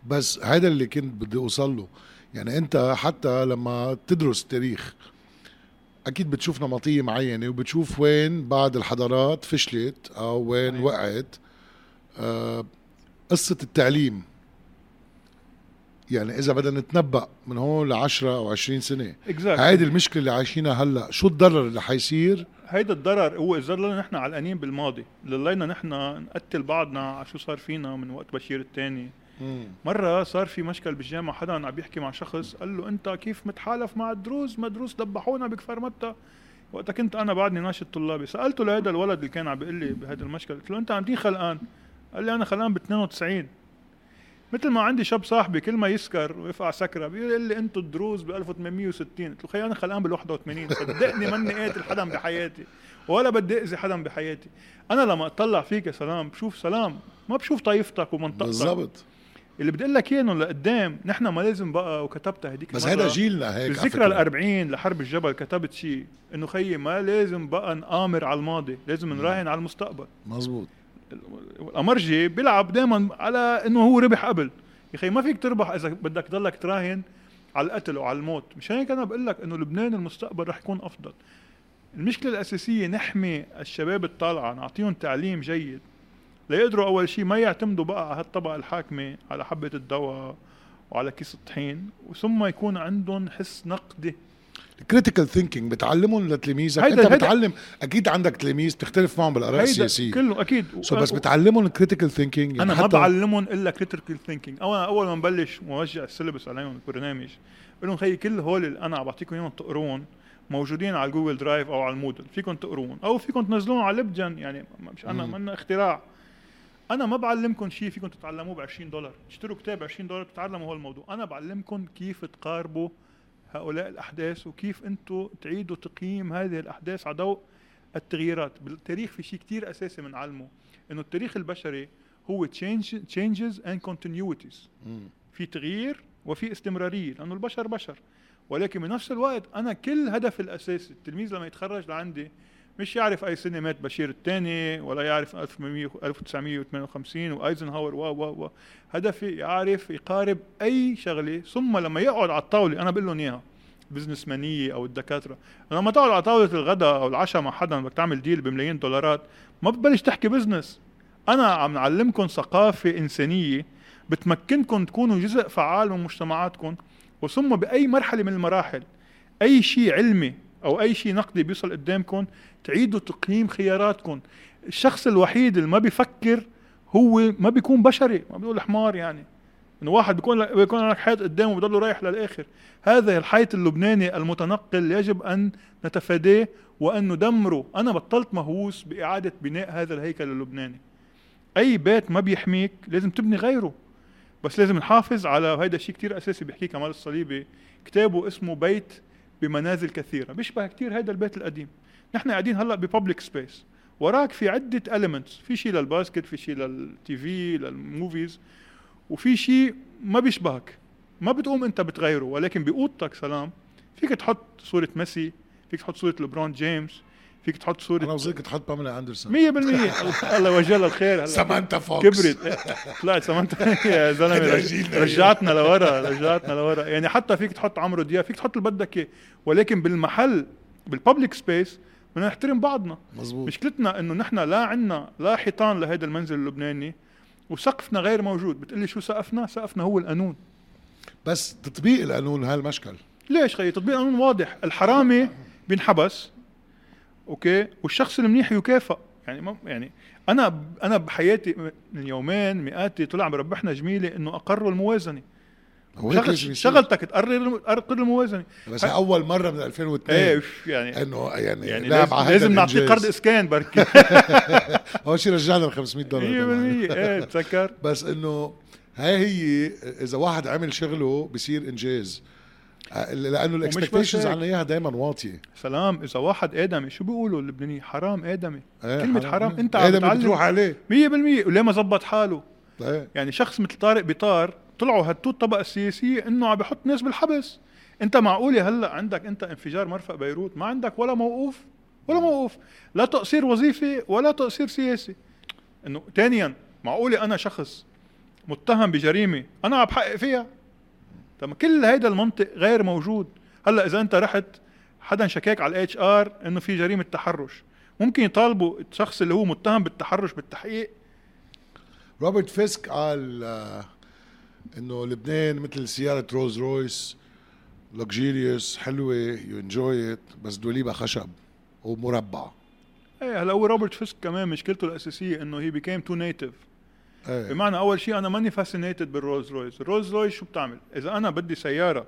بس هذا اللي كنت بدي أوصل له. يعني انت حتى لما تدرس تاريخ أكيد بتشوف نمطية معينة وبتشوف وين بعض الحضارات فشلت أو وين أيوة. وقعت. آه قصة التعليم. يعني إذا بدنا نتنبأ من هون ل 10 أو 20 سنة exactly. هيدي المشكلة اللي عايشينها هلأ شو الضرر اللي حيصير؟ هيدا الضرر هو اذا ضلنا نحن علقانين بالماضي. ضلينا نحن نقتل بعضنا على شو صار فينا من وقت بشير الثاني. مرة صار في مشكل بالجامعة حدا عم بيحكي مع شخص قال له أنت كيف متحالف مع الدروز ما دروز ذبحونا بكفر متى؟ وقتها كنت أنا بعدني ناشط طلابي. سألته لهذا الولد اللي كان عم بيقول لي بهذا المشكل قلت له أنت عم خلقان؟ قال لي أنا خلقان ب 92 مثل ما عندي شاب صاحبي كل ما يسكر ويفقع سكرة بيقول لي أنتم الدروز ب 1860 قلت له خي أنا خلقان بال 81 صدقني ماني قاتل حدا بحياتي ولا بدي أذي حدا بحياتي. أنا لما أطلع فيك يا سلام بشوف سلام ما بشوف طائفتك ومنطقتك. بالضبط. اللي بدي لك اياه إنه لقدام نحن ما لازم بقى وكتبتها هذيك بس هذا جيلنا هيك بالذكرى ال 40 لحرب الجبل كتبت شيء إنه خيي ما لازم بقى نآمر على الماضي لازم نراهن على المستقبل. مزبوط الأمرجي بيلعب دائما على إنه هو ربح قبل. يا أخي ما فيك تربح إذا بدك تضلك تراهن على القتل وعلى الموت. مشان هيك أنا بقول لك إنه لبنان المستقبل رح يكون أفضل. المشكلة الأساسية نحمي الشباب الطالعة نعطيهم تعليم جيد. ليقدروا أول شيء ما يعتمدوا بقى على هالطبقة الحاكمة على حبة الدواء وعلى كيس الطحين وثم يكون عندهم حس نقدي. critical thinking بتعلمهم لتلاميذك أنت بتعلم أكيد عندك تلاميذ تختلف معهم بالآراء السياسية. كله أكيد. so بس بتعلمهم critical thinking أنا ما بعلمهم إلا critical thinking اول أول ما نبلش موزع ال syllabus عليهم البرنامج بقول لهم خيي كل هول اللي أنا عم بعطيكم إياهم تقرون موجودين على Google Drive أو على ال Moodle فيكم تقرون أو فيكم تنزلون على Libgen يعني مش انا منا اختراع. أنا ما بعلمكم شيء فيكم تتعلموه ب 20 دولار. تشتروا كتاب 20 دولار تتعلموا هو الموضوع. أنا بعلمكم كيف تقاربوا هؤلاء الأحداث وكيف أنتم تعيدوا تقييم هذه الأحداث على ضوء التغييرات. بالتاريخ في شيء كتير أساسي بنعلمه إنه التاريخ البشري هو changes and continuities. في تغيير وفي استمرارية لأنه البشر بشر. ولكن بنفس الوقت أنا كل هدف الأساسي التلميذ لما يتخرج لعندي مش يعرف أي سنة مات بشير الثاني ولا يعرف 1958 وايزنهاور و و و. هدفي يعرف يقارب أي شغلة ثم لما يقعد على الطاولة أنا بقول لهم إياها business مانيه أو الدكاترة. لما تقعد على طاولة الغداء أو العشاء مع حدا بدك تعمل deal بملايين دولارات ما بتبلش تحكي business أنا عم نعلمكم ثقافة إنسانية بتمكنكم تكونوا جزء فعال من مجتمعاتكم وثم بأي مرحلة من المراحل أي شيء علمي أو أي شيء نقدي بيوصل قدامكم تعيدوا تقييم خياراتكم الشخص الوحيد اللي ما بيفكر هو ما بيكون بشري ما بيقول حمار يعني. إنه واحد بيكون بيكون لك حيط قدامه وبضله رايح للآخر. هذا الحيط اللبناني المتنقل يجب أن نتفاداه وأن ندمره. أنا بطلت مهووس بإعادة بناء هذا الهيكل اللبناني. أي بيت ما بيحميك لازم تبني غيره. بس لازم نحافظ على هيدا الشيء كتير أساسي بيحكيه كمال الصليبي كتابه اسمه بيت بمنازل كثيرة بيشبه كتير هيدا البيت القديم. نحن قاعدين هلأ ب public space وراك في عدة elements في شيء لل basket في شيء لل TV لل movies وفي شيء ما بيشبهك. ما بتقوم أنت بتغيره ولكن باوضتك سلام. فيك تحط صورة ميسي فيك تحط صورة لبرون جيمس فيك تحط صورة. أنا وصلت تحط باميلا أندرسون. 100% الله يوجه لها الخير. (laughs) سامانتا فوكس. كبرت. طلعت سامانتا. (laughs) يا زلمة (laughs) رجعتنا. لورا رجعتنا لورا. يعني حتى فيك تحط عمرو دياب فيك تحط اللي بدك إياه. ولكن بالمحل بال public space بدنا نحترم بعضنا. مزبوط مشكلتنا إنه نحن لا عنا لا حيطان لهذا المنزل اللبناني وسقفنا غير موجود. بتقلي شو سقفنا؟ سقفنا هو القانون. بس تطبيق القانون هالمشكل. ليش خيي؟ تطبيق القانون واضح. الحرامي بينحبس. أوكي؟ والشخص المنيح يكافئ. يعني ما يعني أنا أنا بحياتي من يومين مئاتي طلع بربحنا جميلة إنه اقروا الموازنة. هو شغل. شغلتك تقرر تقرر الموازنة. بس هي أول مرة من 2002 إيه يعني؟ إنه يعني, يعني لازم, لازم نعطيه. قرض إسكان بركي. 100% اول شيء رجعنا ال 500 دولار تبعنا. إيه تذكر. بس إنه هاي هي إذا واحد عمل شغله بصير إنجاز. لأنه ال expectations. عنا إياها دائما واطية. سلام إذا واحد آدمي شو بيقولوا اللبنانيين؟ حرام آدمي. إيه، كلمة حرام. أنت عم آدم بتعلم بتروح عليه. 100% وليه ما زبط حاله؟ إيه. يعني شخص مثل طارق بطار طلعوا هدوا الطبقه السياسية إنه عم بحط ناس بالحبس. أنت معقولة هلأ عندك أنت انفجار مرفأ بيروت؟ ما عندك ولا موقوف ولا موقوف. لا تقصير وظيفي ولا تقصير سياسي. إنه ثانيا معقولة أنا شخص متهم بجريمة أنا عم بحقق فيها؟ طب كل هيدا المنطق غير موجود. هلأ إذا أنت رحت حدا شكاك على ال HR إنه في جريمة تحرش. ممكن يطالبوا الشخص اللي هو متهم بالتحرش بالتحقيق. روبرت فيسك قال آه، إنه لبنان مثل سيارة Rolls Royce luxurious حلوة you enjoy it بس دوليبها خشب ومربع. إيه هلأ هو روبرت فيسك كمان مشكلته الأساسية إنه هي became too native إيه. بمعنى أول شيء أنا ماني fascinated بالرولز رويس الرولز رويس شو بتعمل؟ إذا أنا بدي سيارة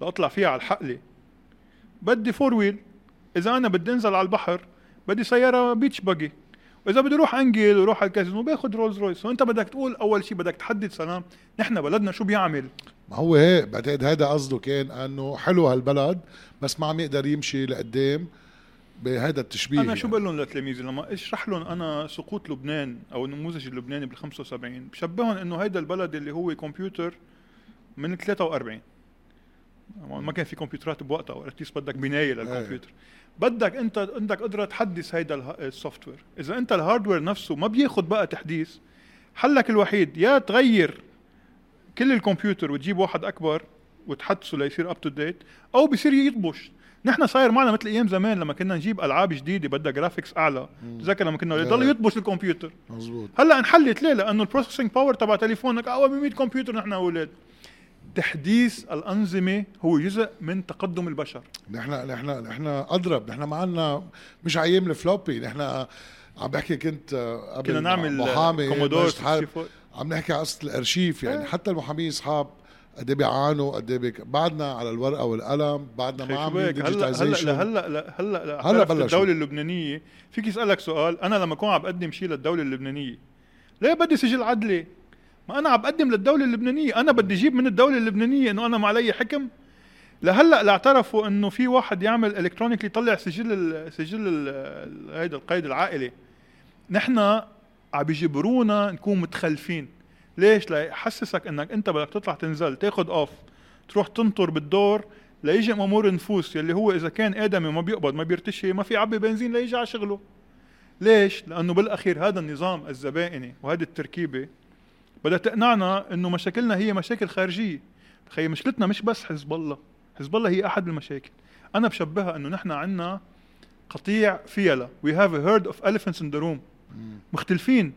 لأطلع فيها على الحقله بدي four wheel إذا أنا بدي أنزل على البحر بدي سيارة beach buggy وإذا بدي أروح أنجل وروح على الكازينو باخذ رولز رويس وانت بدك تقول أول شيء بدك تحدد سلام نحن بلدنا شو بيعمل؟ ما هو هيك بعتقد هذا قصده كان إنه حلو هالبلد بس ما عم يقدر يمشي لقدام. بهذا التشبيه أنا شو يعني. بقول لهم لتلاميذي لما اشرح لهم أنا سقوط لبنان أو النموذج اللبناني بال 75 بشبههم إنه هيدا البلد اللي هو كمبيوتر من 43 ما كان في كمبيوترات بوقتها كيف بدك بناية للكمبيوتر. بدك أنت عندك قدرة تحدث هيدا ال software إذا أنت ال hardware نفسه ما بياخد بقى تحديث حلك الوحيد يا تغير كل الكمبيوتر وتجيب واحد أكبر وتحدثه ليصير up to date أو بصير يطبش. نحن صاير معنا مثل أيام زمان لما كنا نجيب ألعاب جديدة بدها graphics أعلى. تذكر لما كنا يضل. يطبش الكمبيوتر. مزبوط هلأ انحلت ليه؟ لأنه ال processing power تبع تليفونك أقوى من 100 كمبيوتر نحن أولاد تحديث الأنظمة هو جزء من تقدم البشر. نحن نحن نحن أضرب. نحن ما عنا مش على أيام ال floppy. نحن عم بحكي كنت قبل كنا نعمل محامي كومودور بلشت حارب 64 عم نحكي على قصة الأرشيف يعني إيه. حتى المحامين أصحاب. قد إيه بيعانوا قد إيه بيك- بعدنا على الورقة والقلم بعدنا ما بك هلا هلا هلا هلا هلا بلشوا. الدولة اللبنانية. فيك يسألك سؤال أنا لما أكون عم بقدم شيء للدولة اللبنانية ليه بدي سجل عدلي ما أنا عم بقدم للدولة اللبنانية أنا بدي أجيب من الدولة اللبنانية إنه أنا ما علي حكم. لهلأ اللي اعترفوا إنه في واحد يعمل الكترونيكلي يطلع سجل ال سجل هيدا القيد العائلي. نحن عم بيجبرونا نكون متخلفين. ليش؟ ليحسسك إنك أنت بدك تطلع تنزل تاخد off تروح تنطر بالدور ليجي مأمور النفوس يلي هو إذا كان آدمي ما بيقبض ما بيرتشي ما في عبي بنزين ليجي على شغله. ليش؟ لأنه بالأخير هذا النظام الزبائني وهذه التركيبة بدها تقنعنا إنه مشاكلنا هي مشاكل خارجية. تخيل مشكلتنا مش بس حزب الله حزب الله هي أحد المشاكل. أنا بشبهها إنه نحن عنا قطيع فيلة we have a herd of elephants in the room. مختلفين.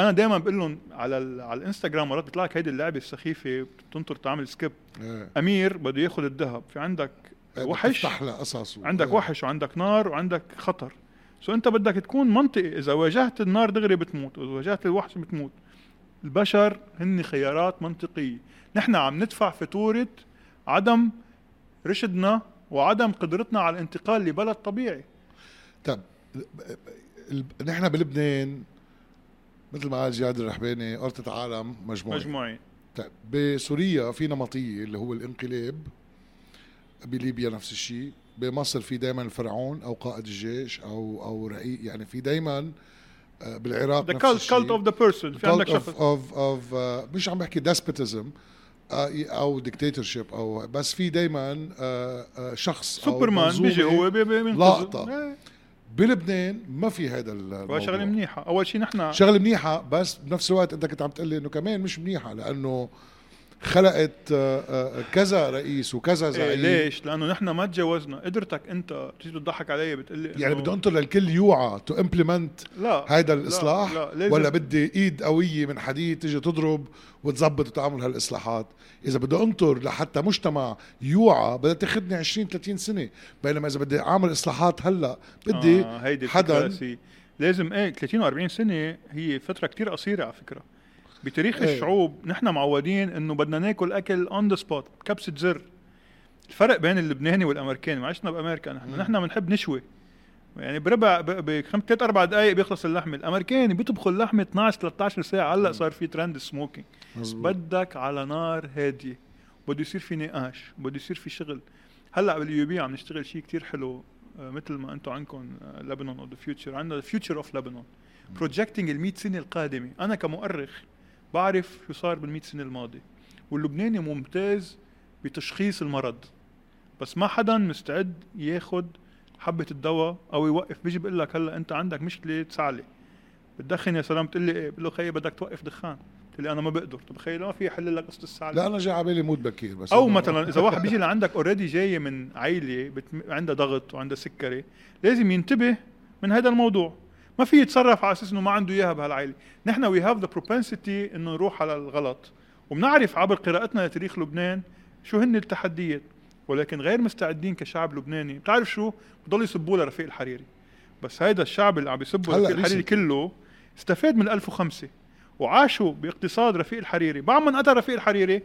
أنا دائما بقول لهم على ال- على الانستغرام مرات بيطلع لك هيدي اللعبة السخيفة بتنطر تعمل skip. إيه. أمير بده ياخذ الذهب في عندك وحش تفتح لها قصص عندك آه. وحش وعندك نار وعندك خطر. so أنت بدك تكون منطقي إذا واجهت النار دغري بتموت واذا واجهت الوحش بتموت. البشر هن خيارات منطقية. نحن عم ندفع فاتورة عدم رشدنا وعدم قدرتنا على الانتقال لبلد طبيعي. طب نحن بلبنان مثل ما قال جهاد الرحباني أرضة عالم مجموعة. مجموعي طيب بسوريا في نمطية اللي هو الانقلاب بليبيا نفس الشيء بمصر في دائما الفرعون أو قائد الجيش أو أو رئيس يعني في دائما بالعراق ذا نفس الشيء. cult of the person في عندك cult of, شخص. of, of uh, مش عم بحكي despotism uh, أو dictatorship أو بس في دائما uh, uh, شخص سوبرمان بيجي هو بي- بي- بينقذ. لقطة. بلبنان ما في هذا هو شغلة الموضوع منيحة. أول شيء نحن شغلة منيحة بس بنفس الوقت أنت كنت عم تقول لي إنه كمان مش منيحة لأنه خلقت آه، آه، كذا رئيس وكذا إيه زعيم. ليش؟ لأنه نحن ما تجاوزنا. قدرتك أنت بتيجي بتضحك علي بتقول لي يعني بدي انطر للكل يوعى to implement لا هيدا لا، الإصلاح؟ لا لازم. ولا بدي إيد قوية من حديد تيجي تضرب وتظبط وتعمل هالإصلاحات؟ إذا بدي أنطر لحتى مجتمع يوعى بدها تاخذني 20 30 سنة. بينما إذا بدي أعمل إصلاحات هلأ بدي آه هيدي حدا لازم إيه 30 و40 سنة هي فترة كتير قصيرة على فكرة. بتاريخ إيه. الشعوب نحن معودين إنه بدنا ناكل أكل on the spot كبسه زر. الفرق بين اللبناني والأمريكاني ما عشنا بامريكا نحن. نحن بنحب نشوي. يعني بربع بخمس ثلاث أربع دقائق بيخلص اللحم الأمريكاني بيطبخوا اللحمه 12 13 ساعة هلا صار في trend smoking. بدك على نار هادية. بده يصير في نقاش بده يصير في شغل. هلأ بال UP عم نشتغل شيء كتير حلو آه، مثل ما أنتم عندكم لبنان of the future عندنا future of لبنان. projecting ال 100 سنة القادمة. أنا كمؤرخ بعرف شو صار بال 100 سنة الماضيه واللبناني ممتاز بتشخيص المرض بس ما حدا مستعد ياخد حبة الدواء أو يوقف. بيجي بيقول لك هلأ أنت عندك مشكلة سعله بتدخن يا سلام بتقول لي إيه؟ بقول له خيي بدك توقف دخان. بتقول لي أنا ما بقدر. طب خيي ما في يحل لك قصة السعله لا أنا جاي على بالي موت بكير بس. أو مثلا إذا واحد بيجي لعندك already جاي من عائله بتم... عندها ضغط وعندها سكري لازم ينتبه من هذا الموضوع. ما في يتصرف على أساس إنه ما عنده إياها بهالعائلة. نحن we have the propensity إنه نروح على الغلط. وبنعرف عبر قراءتنا لتاريخ لبنان شو هن التحديات ولكن غير مستعدين كشعب لبناني. بتعرف شو؟ بضل يسبوا لرفيق الحريري. بس هيدا الشعب اللي عم يسبوا رفيق الحريري. كله استفاد من 1005 وعاشوا باقتصاد رفيق الحريري. بعد ما انقتل رفيق الحريري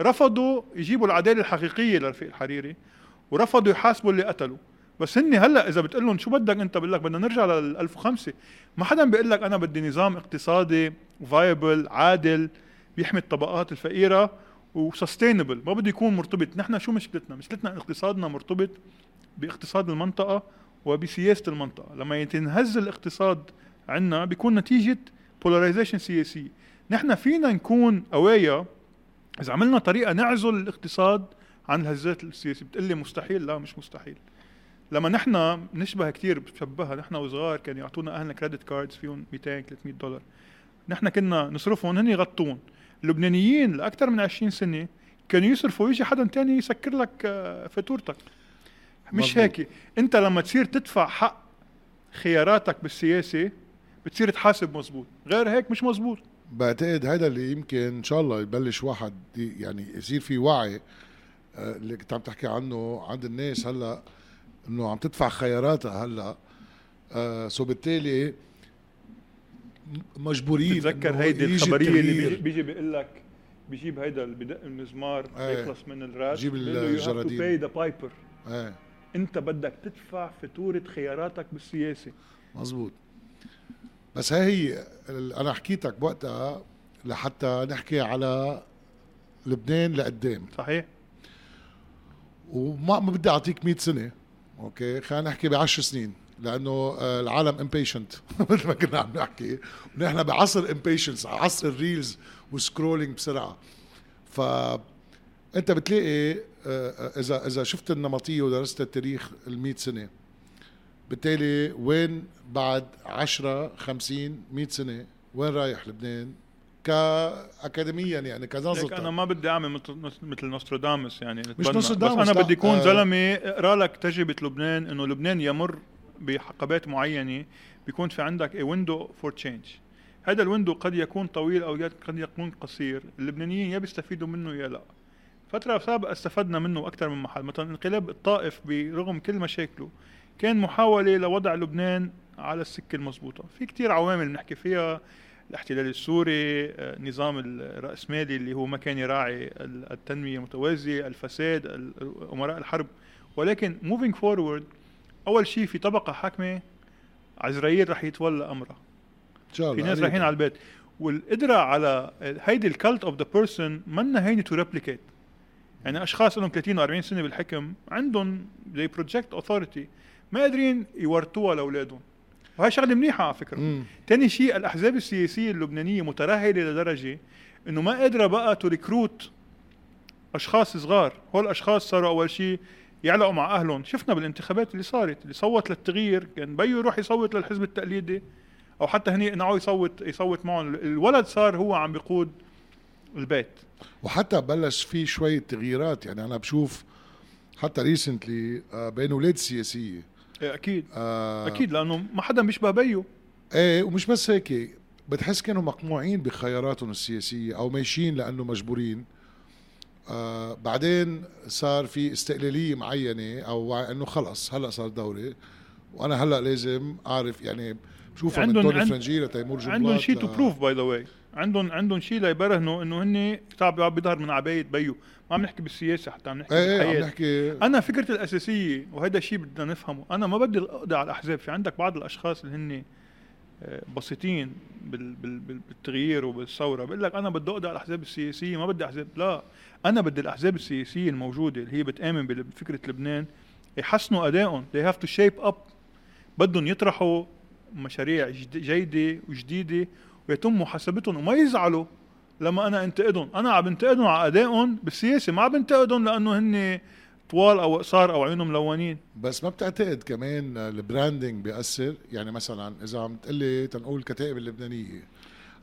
رفضوا يجيبوا العدالة الحقيقية لرفيق الحريري ورفضوا يحاسبوا اللي قتلوا. بس هن هلأ إذا بتقول لهم شو بدك أنت بقول لك بدنا نرجع لل 1005 ما حدا بيقول لك أنا بدي نظام اقتصادي viable عادل بيحمي الطبقات الفقيرة و sustainable ما بده يكون مرتبط. نحن شو مشكلتنا؟ مشكلتنا اقتصادنا مرتبط باقتصاد المنطقة وبسياسة المنطقة. لما ينهز الاقتصاد عندنا بيكون نتيجة polarization سياسي نحن فينا نكون قوايا إذا عملنا طريقة نعزل الاقتصاد عن الهزات السياسية. بتقول لي مستحيل؟ لا مش مستحيل. لما نحن نشبه كثير بشبهها نحن وصغار كانوا يعطونا أهلنا كريدت كاردز فيهم 200 300 دولار. نحن كنا نصرفهم هن يغطون اللبنانيين لأكثر من 20 سنة كانوا يصرفوا ويجي حدا تاني يسكر لك آه، فاتورتك. مش. هيك. انت لما تصير تدفع حق خياراتك بالسياسة بتصير تحاسب مزبوط غير هيك مش مزبوط بعتقد هذا اللي يمكن إن شاء الله يبلش واحد يعني يصير في وعي آه، اللي كنت عم تحكي عنه عند الناس هلأ. إنه عم تدفع خياراتها هلا. آه سو بالتالي مجبورين بتتذكر إنه هيدي الخبرية اللي. بيجي, بيقول لك بيجيب هيدا اللي بدق المزمار إيه. يخلص من الراس to الجرادين. pay the piper. إيه. أنت بدك تدفع فاتورة خياراتك بالسياسة. مزبوط. بس هاي هي ال- أنا حكيتك بوقتها لحتى نحكي على لبنان لقدام. صحيح. وما ما بدي أعطيك 100 سنة. okay خلينا نحكي ب 10 سنين لأنه آه، العالم impatient (laughs) مثل ما كنا عم نحكي. ونحن بعصر impatience عصر ال reels و scrolling بسرعة. ف أنت بتلاقي آه، آه، إذا إذا شفت النمطية ودرست التاريخ ال 100 سنة بالتالي وين بعد 10 50 100 سنة وين رايح لبنان؟ كاكاديميا يعني كنظره أنا ما بدي أعمل مثل مثل نوستراداموس يعني نتبنى. نوستراداموس، بس أنا. بدي يكون آه. زلمة اقرأ لك تجربة لبنان إنه لبنان يمر بحقبات معينة بيكون في عندك window for change هذا الويندو قد يكون طويل أو قد يكون قصير اللبنانيين يا بيستفيدوا منه يا لا فترة سابقة استفدنا منه أكثر من محل مثلا انقلاب الطائف برغم كل مشاكله كان محاولة لوضع لبنان على السكة المضبوطة في كتير عوامل بنحكي فيها الاحتلال السوري آه، نظام الرأسمالي اللي هو ما كان يراعي التنمية المتوازية الفساد أمراء الحرب. ولكن moving forward أول شيء في طبقة حاكمة عزرائيل رح يتولى أمرها. في ناس رايحين على البيت والقدرة على هيدي ال cult of the person منا هيني to replicate يعني أشخاص لهم 30 و40 سنة بالحكم عندهم they project authority ما قادرين يورثوها لأولادهم. وهي شغلة منيحة على فكرة. ثاني شيء الأحزاب السياسية اللبنانية مترهله لدرجه إنه ما قادرة بقى to recruit أشخاص صغار. هول الأشخاص صاروا أول شيء يعلقوا مع أهلهم. شفنا بالانتخابات اللي صارت اللي صوت للتغيير. كان بيو يروح يصوت للحزب التقليدي أو حتى هني يقنعوه يصوت يصوت معهم. الولد صار هو عم بيقود البيت. وحتى بلش في شوية تغييرات. يعني أنا بشوف حتى ريسنتلي آه، بين أولاد السياسيه إيه أكيد. آه. أكيد لأنه ما حدا بيشبه بيو. إيه ومش بس هيك. بتحس كانوا مقموعين بخياراتهم السياسية أو ماشيين لأنه مجبورين. آه بعدين صار في استقلالية معينة أو إنه خلص هلأ صار دوله وأنا هلأ لازم أعرف يعني عندهم من توني فرنجي لتيمور جنبلاط عندهم شيء to prove by the way عندهم عندهم شيء ليبرهنوا انه هن they يظهر من عباية بيو. ما عم نحكي بالسياسة حتى عم نحكي إيه عم نحكي أنا فكرتي الأساسية وهذا الشيء بدنا نفهمه. أنا ما بدي اقضي على الأحزاب. في عندك بعض الأشخاص اللي هن آه، بسيطين بالتغيير وبالثورة. بقول لك أنا بدي أقضي على الأحزاب السياسية ما بدي احزاب لا. أنا بدي الأحزاب السياسية الموجودة اللي هي بتآمن بفكرة لبنان يحسنوا أدائهم. They have to shape up. بدهم يطرحوا مشاريع جيدة وجديدة ويتم محاسبتهم. وما يزعلوا لما أنا انتقدهم. أنا عم بنتقدهم على أدائهم بالسياسة ما عم بنتقدهم لأنه هن طوال أو قصار أو عيونهم ملونين بس ما بتعتقد كمان ال branding بيأثر؟ يعني مثلا إذا عم تقلي تنقول الكتائب اللبنانية.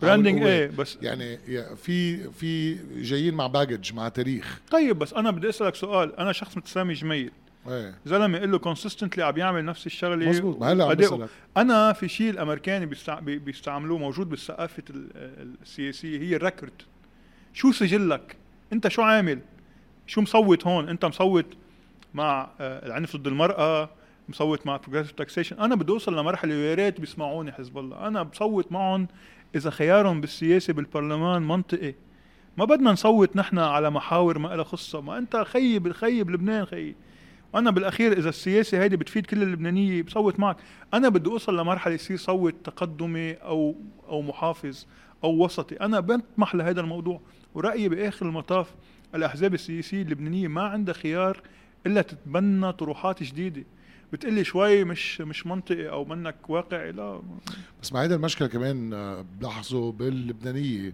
branding إيه بس يعني في في جايين مع baggage مع تاريخ. طيب بس أنا بدي أسألك سؤال. أنا شخص مثل سامي الجميل. إيه. زلمه يقول له consistently عم يعمل نفس الشغلة. مزبوط ما هلا عم أنا في شيء الأمريكاني بيستعملوه موجود بالثقافة السياسية هي ال record شو سجلك أنت شو عامل؟ شو مصوت هون؟ أنت مصوت مع آه، العنف ضد المرأة مصوت مع progressive taxation أنا بدي أوصل لمرحلة ويا ريت بيسمعوني حزب الله. أنا بصوت معهم إذا خيارهم بالسياسة بالبرلمان منطقي. ما بدنا نصوت نحن على محاور ما لها خصة. ما أنت خيب خيب لبنان خيب. وأنا بالأخير إذا السياسة هيدي بتفيد كل اللبنانية بصوت معك. أنا بدي أوصل لمرحلة يصير صوت تقدمي أو أو محافظ أو وسطي. أنا بطمح لهذا الموضوع. ورأيي بآخر المطاف الأحزاب السياسية اللبنانية ما عندها خيار إلا تتبنى طروحات جديدة. بتقلي شوي مش مش منطقي أو منك واقعي لا. بس مع هذا المشكلة كمان آه، بلاحظه باللبنانية.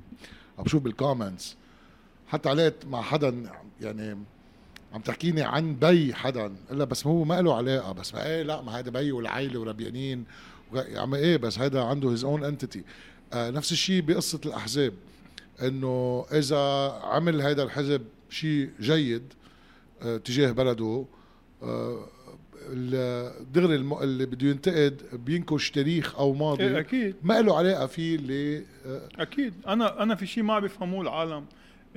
عم بشوف بال comments حتى علقت مع حدا يعني عم تحكيني عن بي حدا. الا بس هو ما له علاقة. بس ما إيه لا ما هذا بي والعائله وربيانين عم إيه بس هذا عنده his own entity نفس الشيء بقصة الأحزاب. إنه إذا عمل هذا الحزب شيء جيد آه تجاه بلده آه دغري اللي بده ينتقد بينكش تاريخ أو ماضي. إيه أكيد. ما له علاقة فيه اللي آه أكيد. أنا أنا في شيء ما بيفهموه العالم.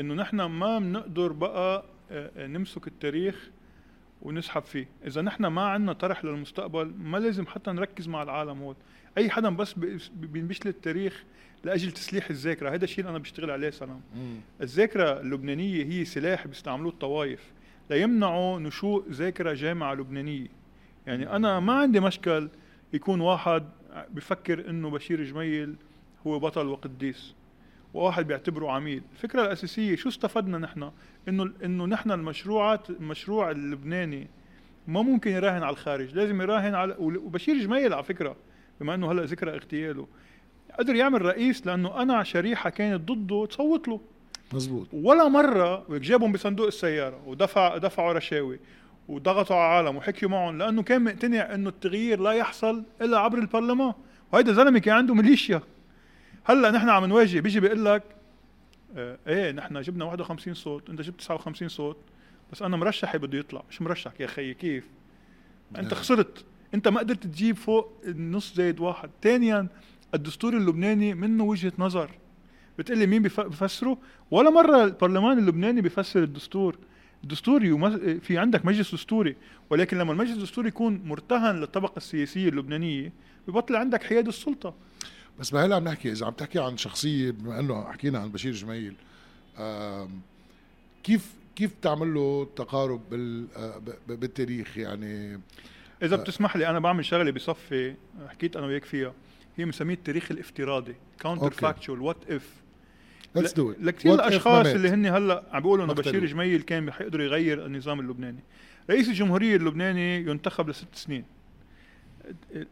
إنه نحن ما بنقدر بقى نمسك التاريخ ونسحب فيه. إذا نحن ما عندنا طرح للمستقبل ما لازم حتى نركز مع العالم هون. أي حدا بس بينبش التاريخ لأجل تسليح الذاكرة هذا الشيء أنا بشتغل عليه سلام. الذاكرة اللبنانية هي سلاح بيستعملوه الطوائف ليمنعوا نشوء ذاكرة جامعة لبنانية. يعني أنا ما عندي مشكل يكون واحد بفكر إنه بشير جميل هو بطل وقديس. وواحد بيعتبره عميل. الفكرة الأساسية شو استفدنا نحن؟ إنه إنه نحن المشروعات المشروع اللبناني ما ممكن يراهن على الخارج. لازم يراهن على وبشير جميل على فكرة بما إنه هلأ ذكرى اغتياله. قدر يعمل رئيس لأنه أنا شريحة كانت ضده تصوت له. مزبوط ولا مرة جابهم بصندوق السيارة ودفع دفعوا رشاوي وضغطوا على العالم وحكيوا معهم لأنه كان مقتنع إنه التغيير لا يحصل إلا عبر البرلمان. وهيدا زلمة كان عنده ميليشيا. هلأ نحن عم نواجه بيجي بيقول لك آه إيه نحن جبنا 51 صوت أنت جبت 59 صوت بس أنا مرشحي بده يطلع. مش مرشح يا خيي كيف؟ أنت خسرت. أنت ما قدرت تجيب فوق النص زائد واحد. ثانيا الدستور اللبناني منه وجهة نظر. بتقلي مين بيفسره ولا مرة البرلمان اللبناني بيفسر الدستور. الدستور يمس... في عندك مجلس دستوري. ولكن لما المجلس الدستوري يكون مرتهن للطبقة السياسية اللبنانية ببطل عندك حياد السلطة. بس ما هلا عم نحكي إذا عم تحكي عن شخصية بما إنه حكينا عن بشير جميل كيف كيف تعمل له تقارب بال آه، بالتاريخ؟ يعني إذا بتسمح لي أنا بعمل شغلة بصفي حكيت أنا وياك فيها هي مسمية التاريخ الافتراضي counterfactual what if let's do it لكثير الأشخاص اللي هن هلأ عم بيقولوا إنه بشير جميل كان حيقدر يغير النظام اللبناني. رئيس الجمهورية اللبناني ينتخب لست سنين.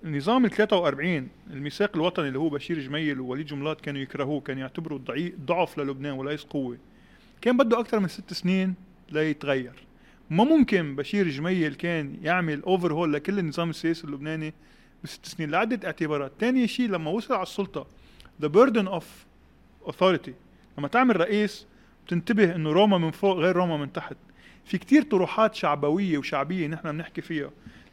النظام ال 43 الميثاق الوطني اللي هو بشير جميل ووليد جنبلاط كانوا يكرهوه كانوا يعتبروا ضعف للبنان وليس قوة. كان بده أكثر من ست سنين ليتغير. ما ممكن بشير جميل كان يعمل overhaul لكل النظام السياسي اللبناني بست سنين لعدة اعتبارات. ثاني شيء لما وصل على السلطة the burden of authority لما تعمل رئيس بتنتبه إنه روما من فوق غير روما من تحت. في كتير طروحات شعبوية وشعبية نحن بنحكي فيها.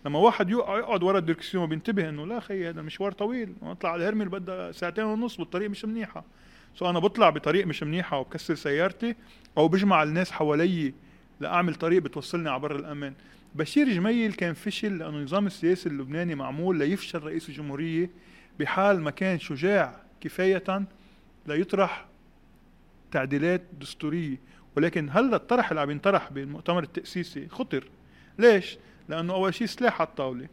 لما واحد يقع- يقعد ورا الدركسيون بينتبه إنه لا خيي هذا المشوار طويل. أطلع على الهرمل بدها ساعتين ونص والطريق مش منيحة. so أنا بطلع بطريق مش منيحة وبكسر سيارتي أو بجمع الناس حوالي لأعمل طريق بتوصلني على بر الأمان. بشير جميل كان فشل لأنه النظام السياسي اللبناني معمول ليفشل رئيس الجمهورية بحال ما كان شجاع كفاية ليطرح تعديلات دستورية. ولكن هلا الطرح اللي عم ينطرح بالمؤتمر التأسيسي خطر. ليش؟ لأنه أول شيء سلاح على الطاولة.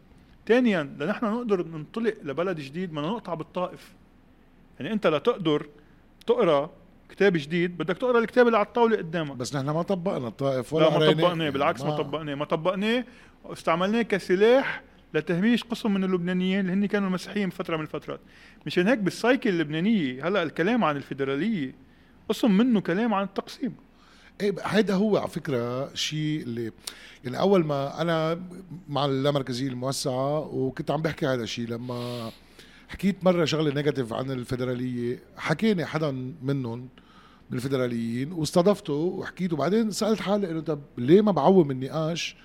ثانيا لنحن نقدر ننطلق لبلد جديد بدنا نقطع بالطائف. يعني أنت لتقدر تقرأ كتاب جديد بدك تقرأ الكتاب اللي على الطاولة قدامك. بس نحن ما طبقنا الطائف ولا لا ما. طبقناه بالعكس ما طبقناه. ما طبقناه استعملناه كسلاح لتهميش قسم من اللبنانيين اللي هن كانوا مسيحيين بفتره من الفترات. مشان هيك بالسايكل اللبنانية هلأ الكلام عن الفيدرالية قسم منه كلام عن التقسيم. إيه هيدا هو على فكرة شيء اللي يعني أول ما أنا مع اللامركزيه الموسعة وكنت عم بحكي هذا الشيء لما حكيت مرة شغلة negative عن الفدرالية حكيني حدا منهم من الفدراليين واستضفته وحكيت وبعدين سألت حالي إنه طب ليه ما بعوم النقاش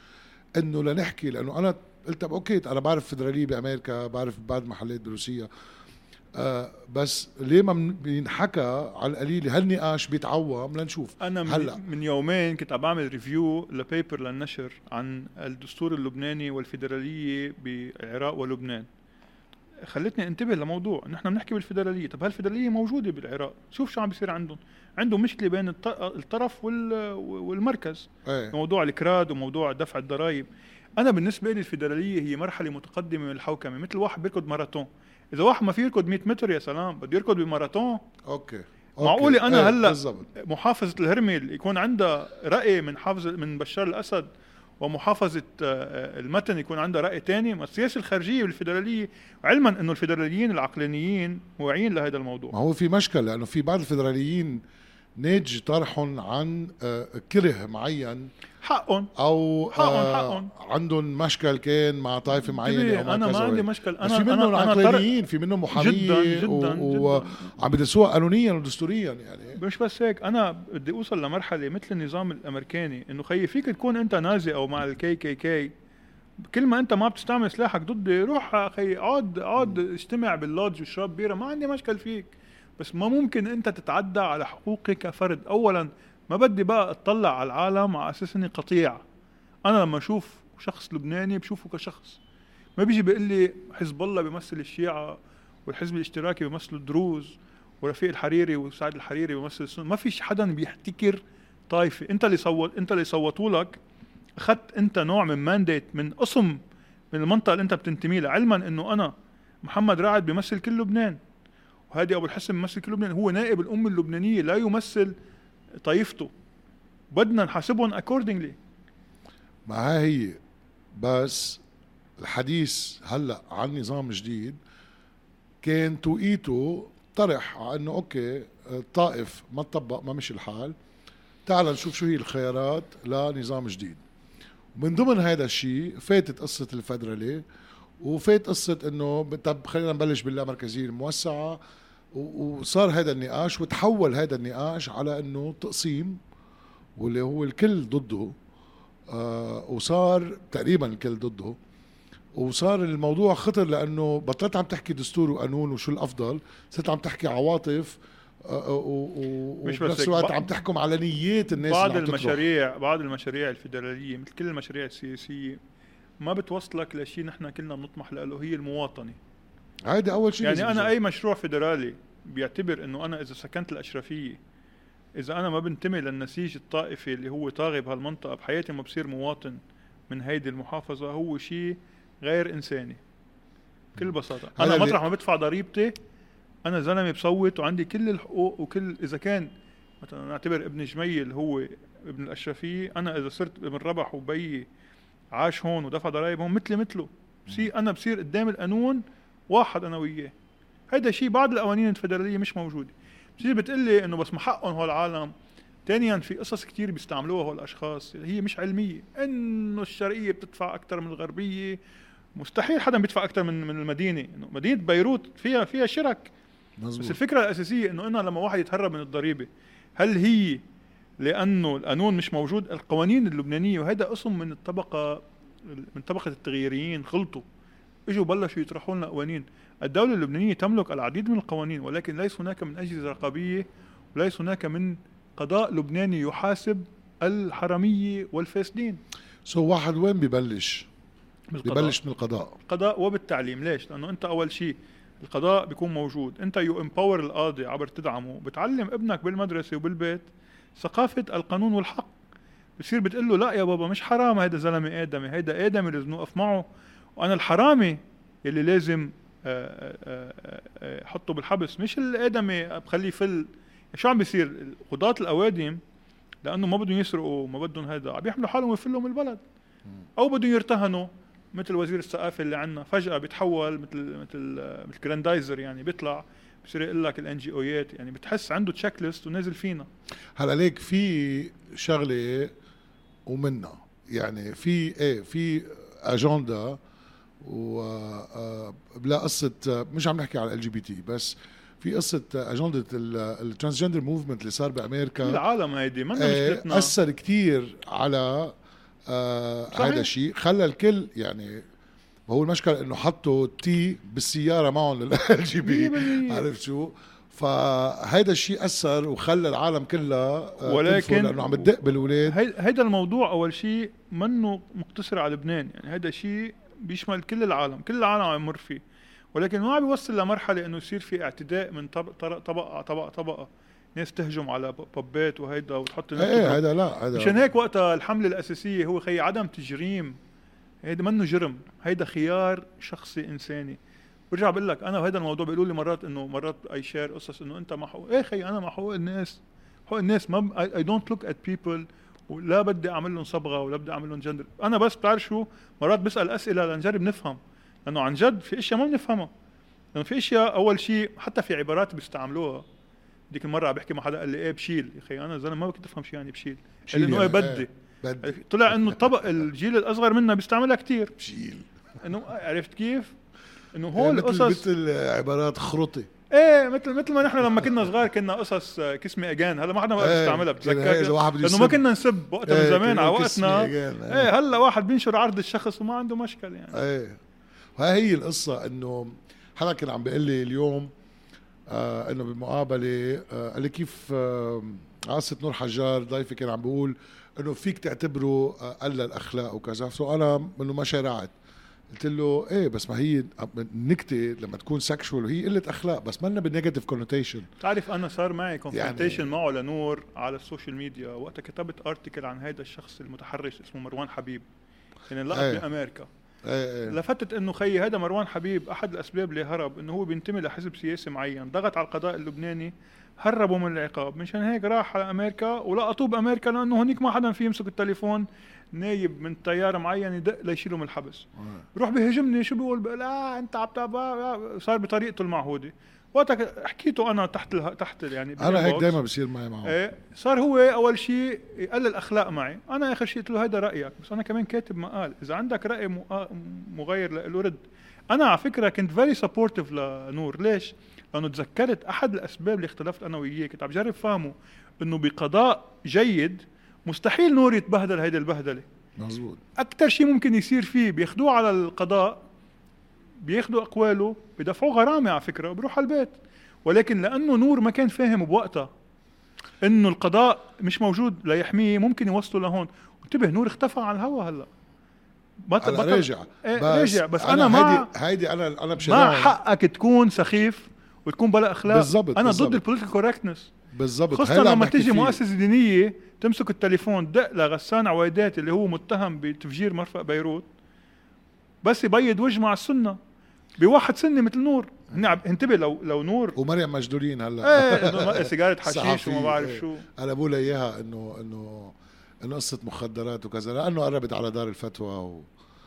إنه لنحكي؟ لأنه أنا قلت طب okay أنا بعرف فدرالية بأمريكا بعرف بعض محلات بروسيا آه بس ليه ما بينحكى على القليل؟ هالنقاش بيتعوم؟ لنشوف. أنا من, هلأ. من يومين كنت عم بعمل review ل paper للنشر عن الدستور اللبناني والفيدرالية بالعراق ولبنان. خلتني انتبه لموضوع. نحن بنحكي بالفيدرالية. طب هالفيدراليه موجودة بالعراق؟ شوف شو عم بيصير عندهم. عندهم مشكلة بين الط- الطرف وال- والمركز. إيه. موضوع الكراد وموضوع دفع الضرائب. أنا بالنسبة لي الفيدرالية هي مرحلة متقدمة من الحوكمة مثل واحد بيركض ماراثون. إذا واحد ما في يركض 100 متر يا سلام بده يركض بماراثون. أوكي. معقولة أنا إيه، هلأ بالضبط. محافظة الهرمل يكون عندها رأي من حافظ من بشار الأسد ومحافظة آه، المتن يكون عندها رأي تاني؟ ما السياسة الخارجية والفيدرالية علما أنه الفيدراليين العقلانيين واعيين لهذا ما الموضوع هو في مشكل لأنه في بعض الفدراليين ناتج طرحهم عن آه، كره معين. حقهم أو حقهم- آه، حقهم. عندهم مشكل كان مع طائفة معينة أو مع أنا ما عندي. مشكل. أنا في منهم عقلانيين في منهم محاميه جدا جدا وعم بدرسوها قانونيا ودستوريا يعني. مش بس هيك. أنا بدي أوصل لمرحلة مثل النظام الأمريكاني إنه خيي فيك تكون أنت نازي أو مع الكي كي كي كل ما أنت ما بتستعمل سلاحك ضدي روح أخي اقعد اقعد اجتمع باللودج واشرب بيرة. ما عندي مشكل فيك. بس ما ممكن انت تتعدى على حقوقي كفرد اولا ما بدي بقى أطلع على العالم على أساس إني قطيع. أنا لما أشوف شخص لبناني بشوفه كشخص. ما بيجي بيقول لي حزب الله بيمثل الشيعة والحزب الاشتراكي بيمثل الدروز ورفيق الحريري وسعد الحريري بيمثل السنة. ما فيش حدا بيحتكر طائفة. انت اللي صوت انت اللي صوتوا لك. أخذت انت نوع من مانديت من قسم من المنطقة اللي انت بتنتمي لها. علما إنه أنا محمد رعد بيمثل كل لبنان. وهادي أبو الحسن بيمثل كل لبنان هو نائب الأمة اللبنانية لا يمثل طائفته. بدنا نحاسبهم accordingly. ما هي بس الحديث هلأ عن نظام جديد كان توقيته طرح على إنه أوكي الطائف ما تطبق ما مشي الحال. تعال نشوف شو هي الخيارات لنظام جديد. من ضمن هذا الشيء فاتت قصة الفدرالي وفات قصة إنه طب خلينا نبلش باللامركزية الموسعة و- وصار هذا النقاش وتحول هذا النقاش على إنه تقسيم واللي هو الكل ضده آه وصار تقريبا الكل ضده وصار الموضوع خطر لأنه بطلت عم تحكي دستور وقانون وشو الأفضل صرت عم تحكي عواطف آه، و- و- مش بس وبنفس الوقت عم تحكم على نيات الناس بعض اللي عم. المشاريع بعض المشاريع الفيدرالية مثل كل المشاريع السياسية ما بتوصلك لشيء نحن كلنا بنطمح له هي المواطنة هيدي أول شيء يعني أنا. أي مشروع فيدرالي بيعتبر إنه أنا إذا سكنت الاشرفيه إذا أنا ما بنتمي للنسيج الطائفي اللي هو طاغي بهالمنطقة بحياتي ما بصير مواطن من هيدي المحافظة هو شيء غير إنساني. بكل بساطة. أنا مطرح ما بدفع ضريبتي أنا زلمة بصوت وعندي كل الحقوق وكل إذا كان مثلا نعتبر ابن جميل هو ابن الأشرفية أنا إذا صرت ابن ربح وبيي عاش هون ودفع ضرائب هون مثلي مثله. بصير أنا بصير قدام القانون واحد أنا وياه. هيدا شيء بعض القوانين الفدرالية مش موجودة. بتصير بتقلي إنه بس ما حقهم هول العالم ثانيا في قصص كتير بيستعملوها هول الاشخاص هي مش علمية. إنه الشرقية بتدفع أكثر من الغربية. مستحيل حدا بيدفع أكثر من من المدينة. إنه مدينة بيروت فيها فيها شرك. بس مزبوط الفكرة الأساسية إنه أنا لما واحد يتهرب من الضريبة هل هي لأنه القانون مش موجود؟ القوانين اللبنانية وهذا قسم من الطبقه من طبقة التغييريين غلطوا. اجوا بلشوا يطرحوا لنا قوانين. الدولة اللبنانية تملك العديد من القوانين ولكن ليس هناك من أجهزة رقابية وليس هناك من قضاء لبناني يحاسب الحرامية والفاسدين. so واحد وين ببلش؟ بالقضاء. ببلش من القضاء. القضاء وبالتعليم. ليش؟ لأنه أنت أول شيء القضاء بيكون موجود. أنت you empower القاضي عبر تدعمه. بتعلم ابنك بالمدرسة وبالبيت ثقافة القانون والحق. بصير بتقول له لا يا بابا مش حرام هيدا زلمة آدمي هيدا آدمي لازم نوقف معه. وأنا الحرامي يلي لازم آه، آه، آه، آه، حطه بالحبس. مش الآدمي بخليه يفل شو عم بيصير؟ قضاة الأوادم لأنه ما بدهم يسرقوا ما بدهم هيدا عم يحملوا حالهم ويفلوا من البلد. أو بدهم يرتهنوا مثل وزير الثقافة اللي عندنا فجأة بيتحول مثل مثل مثل جراندايزر يعني بيطلع بصير يقول لك ال NGOيات يعني بتحس عنده checklist ونازل فينا. هلا ليك في شغلة ومنا يعني في إيه في اجندا و آه، قصة آه، مش عم نحكي على ال LGBT بس في قصة آه، أجندة ال transgender movement اللي صار بأمريكا. العالم هيدي آه، مشكلتنا. أثر كتير على آه. هذا الشيء. خلى الكل يعني هو المشكلة إنه حطوا T بالسيارة معهم لل LGB 100% عرفت شو؟ فهيدا الشيء أثر وخلى العالم كلها ولكن- لأنه عم تدق بالاولاد هي- هيدا الموضوع أول شيء منه مقتصر على لبنان. يعني هيدا شيء بيشمل كل العالم كل العالم عم يمر فيه. ولكن ما عم بيوصل لمرحلة إنه يصير في اعتداء من طبقة طبقة طبقة. ناس تهجم على بابات وهيدا وتحط إيه تضرب. هذا لا هذا مشان هيك وقتها الحملة الأساسية هو خي عدم تجريم هيدا منه جرم هيدا خيار شخصي إنساني. برجع بقول لك أنا بهذا الموضوع بيقولوا لي مرات إنه مرات اي شير قصص إنه أنت مع حقوق إيه خي أنا مع حقوق الناس حقوق الناس ما I don't look at people ولا بدي أعمل لهم صبغة ولا بدي أعمل لهم جندر أنا بس بتعرف شو؟ مرات بسأل أسئلة لنجرب نفهم. لأنه عن جد في أشياء ما بنفهمها. لأنه في أشياء أول شيء حتى في عبارات بيستعملوها. ديك المرة عم بحكي مع حدا قال لي إيه بشيل؟ يا أخي أنا زلمة ما كنت أفهم شو يعني بشيل. قال لي إنه إيه يعني، بدي. بدي. طلع إنه الطبق الجيل الأصغر منا بيستعملها كتير. بشيل. إنه عرفت كيف؟ إنه إيه، هول مثل قصص مثل عبارات خرطي إيه مثل مثل ما نحن لما (laughs) كنا صغار كنا قصص كسمي أجان. هلا ما حدا بقى بده بتذكر لأنه ما. كنا نسب وقتها من إيه، زمان على وقتنا. إيه. إيه هلا واحد بينشر عرض الشخص وما عنده مشكل يعني. إيه. وهي هي القصة إنه حدا كان عم بيقول لي اليوم آه إنه بالمقابلة آه قال لي كيف آه عاصة نور حجار ضيفي كان عم بيقول إنه فيك تعتبره آه قل الأخلاق وكذا. سو أنا انه ما شارعت قلت له إيه بس ما هي النكته لما تكون sexual هي قلة أخلاق بس مالنا بال negative connotation بتعرف أنا صار معي confrontation معه لنور على السوشيال ميديا وقتها كتبت article عن هيدا الشخص المتحرش اسمه مروان حبيب. يعني لقب إيه. بأمريكا. إيه إيه. لفتت إنه خيي هذا مروان حبيب أحد الأسباب اللي هرب إنه هو بينتمي لحزب سياسي معين. ضغط على القضاء اللبناني هربوا من العقاب. مشان هيك راح على أمريكا ولقطوه بامريكا لأنه هنيك ما حدا فيه يمسك التليفون. نايب من طيارة معين يدق ليشيله من الحبس. بروح بيهاجمني شو بيقول بقول آه أنت عم تابع صار بطريقته المعهودة. وقتها حكيته أنا تحت اله... تحت يعني أنا هيك. دائما بصير معي معه. إيه صار هو أول شيء يقلل أخلاق معي. أنا آخر شيء قلت له هيدا رأيك. بس أنا كمان كاتب مقال. إذا عندك رأي مغير له رد. أنا على فكرة كنت very supportive لنور. ليش؟ لأنه تذكرت أحد الأسباب اللي اختلفت أنا وياه كنت عم جرب فهمه إنه بقضاء جيد مستحيل نور يتبهدل هيدي البهدلة. مزبوط أكثر شيء ممكن يصير فيه بياخدوه على القضاء بياخدوا أقواله بدفعوه غرامة على فكرة وبروح على البيت. ولكن لأنه نور ما كان فاهم بوقتها إنه القضاء مش موجود ليحميه ممكن يوصله لهون. انتبه نور اختفى على الهوا هلأ. بطل بطل راجع إيه بس راجع بس أنا, أنا مع هيدي هيدي أنا أنا مع حقك تكون سخيف وتكون بلا أخلاق. بالزبط أنا بالزبط. ضد ال political correctness بالضبط. خصوصا لما تيجي مؤسسة دينية تمسك التليفون دق لغسان عويدات اللي هو متهم بتفجير مرفأ بيروت بس يبيض وجه مع السنة بواحد سنة مثل نور. هن انتبه لو لو نور. ومريم مجدولين هلا. إيه سيجارة (laughs) حشيش وما بعرف إيه. شو. قلبوا لي إياها إنه إنه إنه قصة مخدرات وكذا لأنه قربت على دار الفتوى و...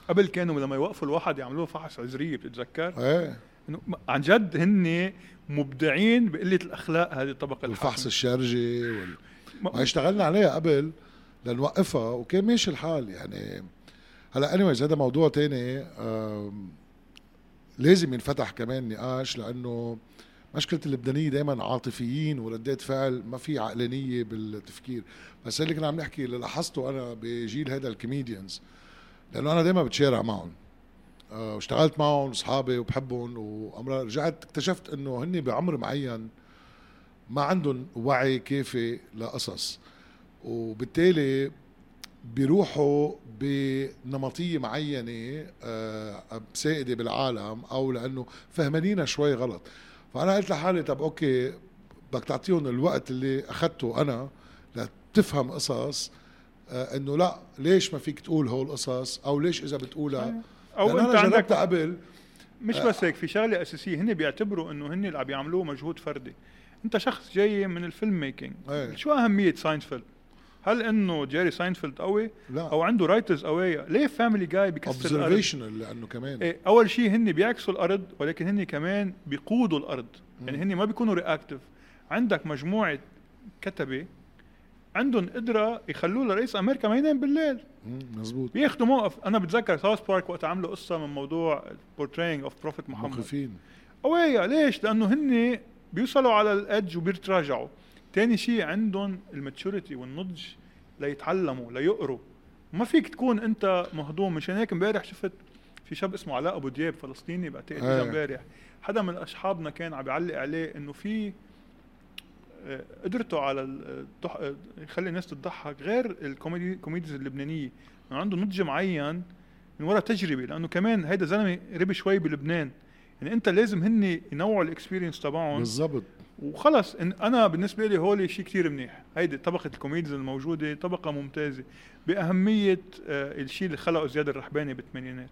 قبل كانوا لما يوقفوا الواحد يعملوه فحص عذريه بتتذكر؟ إيه. إنه عن جد هن مبدعين بقلة الأخلاق هذه الطبقة الفحص الشرجي وال... ما اشتغلنا عليها قبل لنوقفها وكان ماشي الحال يعني. هلا anyways هذا موضوع تاني لازم ينفتح كمان نقاش لأنه مشكلة اللبنانية دائما عاطفيين وردات فعل ما في عقلانية بالتفكير. بس اللي كنا عم نحكي اللي لاحظته أنا بجيل هذا ال comedians لأنه أنا دائما بتشارع معهم. واشتغلت معهم اصحابي وبحبهم. وامرار رجعت اكتشفت إنه هن بعمر معين ما عندهم وعي كافي لقصص. وبالتالي بيروحوا بنمطية معينة آه، سائدة بالعالم أو لأنه فهمانينا شوي غلط. فأنا قلت لحالي طب أوكي بدك تعطيهم الوقت اللي اخذته أنا لتفهم قصص آه إنه لا ليش ما فيك تقول هول القصص أو ليش إذا بتقولها أو أنت أنا عندك قبل. مش بس هيك في شغلة أساسية هن بيعتبروا إنه هن اللي عم يعملوه مجهود فردي. أنت شخص جاي من ال film making. إيه. شو أهمية ساينفيلد هل إنه جيري ساينفيلد قوي؟ لا. أو عنده writers قويه ليه فاميلي جاي بكسر الأرض؟ لأنه كمان. إيه أول شيء هن بيعكسوا الأرض ولكن هن كمان بيقودوا الأرض. م. يعني هن ما بيكونوا reactive عندك مجموعة كتبة عندهم قدرة يخلوه لرئيس أمريكا ما ينام بالليل. مزبوط بياخذوا موقف. أنا بتذكر ساوث بارك وقت عملوا قصة من موضوع portraying of Prophet محمد مخيفين قوية ليش؟ لأنه هن بيوصلوا على ال edge وبيتراجعوا تاني شيء عندهم ال maturity والنضج ليتعلموا ليقروا. ما فيك تكون أنت مهضوم. مشان هيك امبارح شفت في شاب اسمه علاء أبو دياب فلسطيني بعتقد اجى امبارح. حدا من أصحابنا كان عم بيعلق عليه إنه في آه، قدرته على الضح... آه، يخلي الناس تضحك غير ال comedy comedies اللبنانية. انه عنده نضج معين من وراء تجربة لأنه كمان هيدا زلمة ربي شوي بلبنان. يعني أنت لازم هن ينوعوا ال experience تبعهم. بالضبط. وخلص إن أنا بالنسبة لي هولي شيء كثير منيح. هيدي طبقة ال comedies الموجودة طبقة ممتازة. بأهمية آه الشيء اللي خلقه زياد الرحباني بالثمانينات.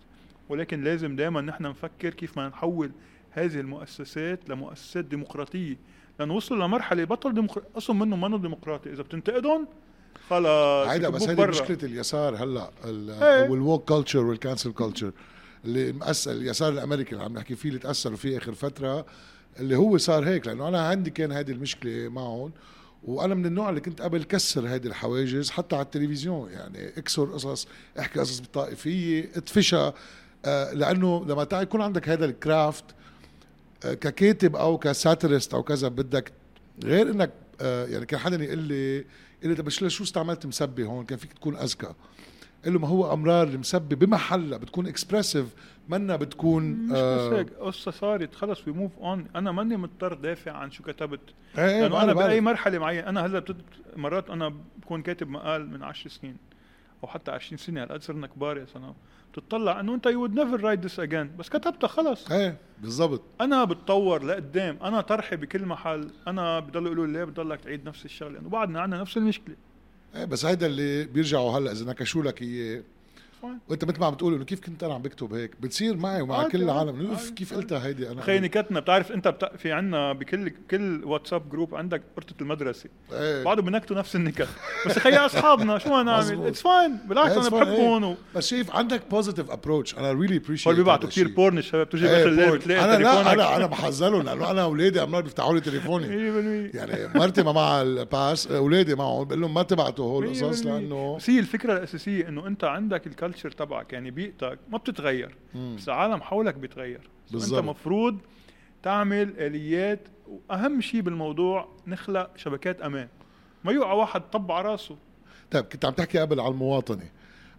ولكن لازم دائما نحن نفكر كيف ما نحول هذه المؤسسات لمؤسسات ديمقراطية. لأنه وصلوا لمرحلة بطل ديمقراطي أصلا منه منه ديمقراطي؟ إذا بتنتقدهم خلص هيدا بس هيدي مشكلة اليسار هلأ وال woke culture وال cancel culture اللي مأثر اليسار الأمريكي اللي عم نحكي فيه اللي تأثروا فيه آخر فترة اللي هو صار هيك لأنه أنا عندي كان هذه المشكلة معهم وأنا من النوع اللي كنت قبل كسر هذه الحواجز حتى على التلفزيون. يعني اكسر قصص احكي قصص بالطائفية ادفشها آه لأنه لما يكون عندك هذا ال craft ككاتب أو ك satirist أو كذا بدك غير إنك آه يعني كان حدا يقول لي يقول لي طب شو استعملت مسبه هون؟ كان فيك تكون أذكى. قال له ما هو أمرار المسبه بمحلها بتكون expressive منا بتكون مش آه بس هيك قصة صارت خلص we move on أنا ماني مضطر دافع عن شو كتبت. إيه, إيه، لأنه أنا بأي مرحلة معينة أنا هلأ مرات أنا بكون كاتب مقال من 10 سنين أو حتى 20 سنة هلأ صرنا كبار يا سنه بتطلع انه انت you never write this again بس كتبتها خلص إيه بالضبط. أنا بتطور لقدام. أنا طرحي بكل محل أنا بضلوا يقولوا لي ليه بتضلك تعيد نفس الشغلة؟ لأنه بعدنا عندنا نفس المشكلة. إيه بس هيدا اللي بيرجعوا هلأ إذا نكشوا لك اياه وانت مثل ما عم بتقول انه كيف كنت أنا عم بكتب هيك؟ بتصير معي ومع كل العالم. اوف كيف قلتها هيدي أنا؟ خي نكتنا بتعرف انت بتا... في عندنا بكل كل WhatsApp group عندك قرطة المدرسة. إيه. بعضهم بنكتوا نفس النكت. بس خي أصحابنا شو ما نعمل it's fine بالعكس أنا بحبهم إيه. و... بس شايف عندك positive approach أنا really appreciate بيبعتوا كثير porn الشباب بتجي إيه اخر الليل بتلاقي أنا لا أنا أنا بحذرهم لأنه أنا أولادي عمال بيفتحوا لي تليفوني. يعني مرتي ما معها ال pass أولادي معهم. بقول لهم ما تبعتوا هول القصص لأنه بس هي الفكرة الأساسية إنه أنت عندك ال culture تبعك يعني بيئتك ما بتتغير. مم. بس العالم حولك بيتغير. بالزبط. انت مفروض تعمل آليات وأهم شيء بالموضوع نخلق شبكات أمان. ما يوقع واحد طب على راسه. طيب كنت عم تحكي قبل على المواطنة.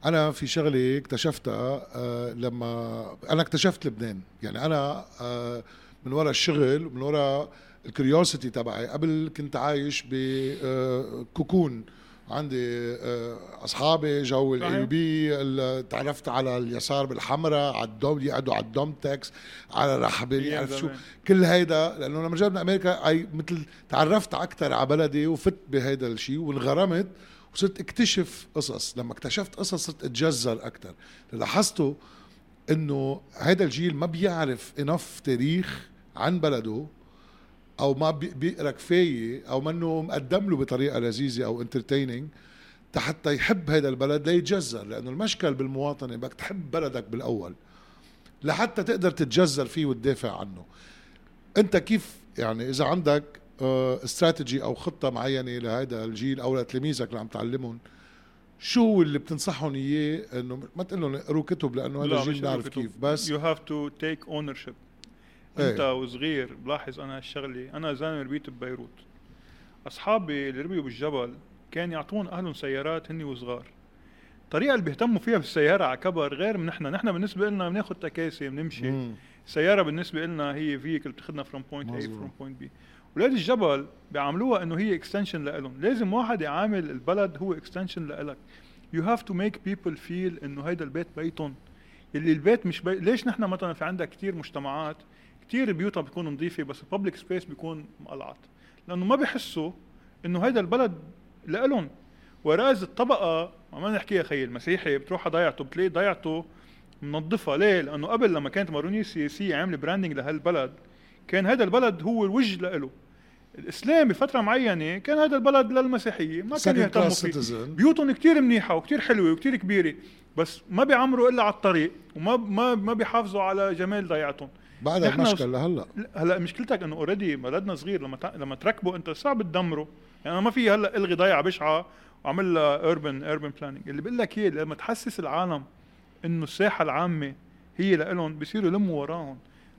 أنا في شغلة اكتشفتها آه لما أنا اكتشفت لبنان. يعني أنا آه من وراء الشغل ومن وراء ال curiosity تبعي قبل كنت عايش ب cocoon عندي آه، أصحابي جو صحيح. ال AUB تعرفت على اليسار بالحمراء على الدوم يقعدوا على الدوم تكس على أيام يعرف شو. كل هيدا لأنه لما رجعت من أمريكا أي مثل تعرفت أكثر على بلدي وفت بهيدا الشيء وانغرمت وصرت اكتشف قصص لما اكتشفت قصص صرت أتجذر أكثر لاحظته إنه هيدا الجيل ما بيعرف enough تاريخ عن بلده أو ما بي- بيقرا كفايه أو منه مقدم له بطريقة لذيذة أو entertaining حتى يحب هذا البلد ليتجذر لأنه المشكل بالمواطنة بدك تحب بلدك بالأول لحتى تقدر تتجذر فيه وتدافع عنه أنت كيف يعني إذا عندك آه، استراتيجي أو خطة معينة لهذا الجيل أو لتلاميذك اللي عم تعلمهم شو اللي بتنصحهم إياه إنه ما تقول لهم اقروا كتب لأنه هذا الجيل بيعرف. كيف بس have to take ownership إيه. انت وصغير بلاحظ أنا هالشغلة أنا زلمة ربيت ببيروت. اصحابي اللي ربيوا بالجبل كان يعطون اهلهم سيارات هني وصغار. الطريقة اللي بيهتموا فيها بالسياره على كبر غير من نحن. نحن بالنسبة لنا بناخذ تكاسي بنمشي. السياره بالنسبة لنا هي vehicle بتاخذنا from point A. from point B ولاد الجبل بيعاملوها إنه هي extension لإلهم. لازم واحد يعامل البلد هو extension لإلك. you have to make people feel إنه هيدا البيت بيتهم. اللي البيت مش بي... ليش نحن مثلا في عندك كتير مجتمعات كتير بيوتها بتكون نظيفة بس ال public space بيكون مقلعت لأنه ما بيحسوا إنه هيدا البلد لإلهم. whereas الطبقة ما نحكي يا خيي المسيحي بتروح على ضيعته بتلاقي ضيعته منظفة. ليه؟ لأنه قبل لما كانت مارونيه السياسيه عاملة branding لهالبلد كان هذا البلد هو الوجه لإله. الإسلام بفترة معينة كان هذا البلد للمسيحية ما كانوا Second يهتموا فيه. بيوتهم كتير منيحة وكتير حلوة وكتير كبيرة بس ما بيعمروا إلا على الطريق وما ما ما بيحافظوا على جمال ضيعتهم. بعدها نحن المشكل لهلأ. لا، هلأ مشكلتك إنه already بلدنا صغير لما. لما تركبه أنت صعب تدمره. يعني أنا ما في هلأ إلغي ضيعة بشعة وأعمل لها urban urban planning اللي بقول لك اياه لما تحسس العالم إنه الساحة العامة هي لإلهم بصيروا يلموا وراهم.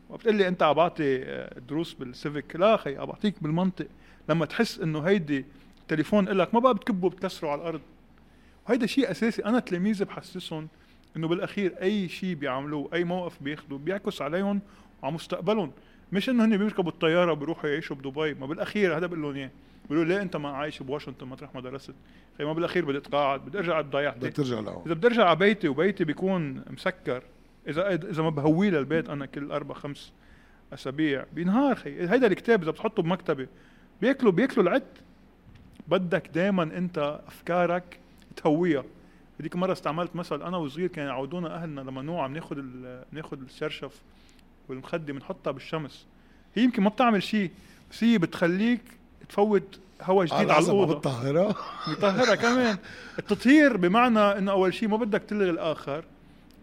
وبتقول لي أنت عم بعطي آه، دروس بال civic لا أخي عم بعطيك بالمنطق. لما تحس إنه هيدي تليفون لك ما بقى بتكبه بتكسره على الأرض. وهيدا شيء أساسي أنا تلاميذي بحسسهم إنه بالأخير أي شيء بيعملوه أي موقف بياخذوه بيعكس عليهم وعلى مستقبلهم. مش إنه هن بيركبوا الطيارة وبيروحوا يعيشوا بدبي. ما بالأخير هذا بقول لهم اياه بيقولوا ليه أنت ما عايش بواشنطن مطرح ما درست خي ما بالأخير بدي اتقاعد بدي ارجع على ضيعتي بدك ترجع لهون. إذا بدي ارجع على بيتي وبيتي بيكون مسكر. إذا إذا ما بهويه للبيت أنا كل أربع خمس أسابيع بينهار خي. هيدا الكتاب إذا بتحطه بمكتبة بياكلوا بياكلوا العد. بدك دائما أنت أفكارك تهويها. هذيك مرة استعملت مثل أنا وصغير كانوا يعودونا أهلنا لما نوع عم ناخذ ناخذ الشرشف. والمخدة بنحطها بالشمس. هي يمكن ما بتعمل شيء بس هي بتخليك تفوت هواء جديد على العظمة الأوضة. بالطاهرة مطهرة كمان. التطهير بمعنى إنه أول شيء ما بدك تلغي الآخر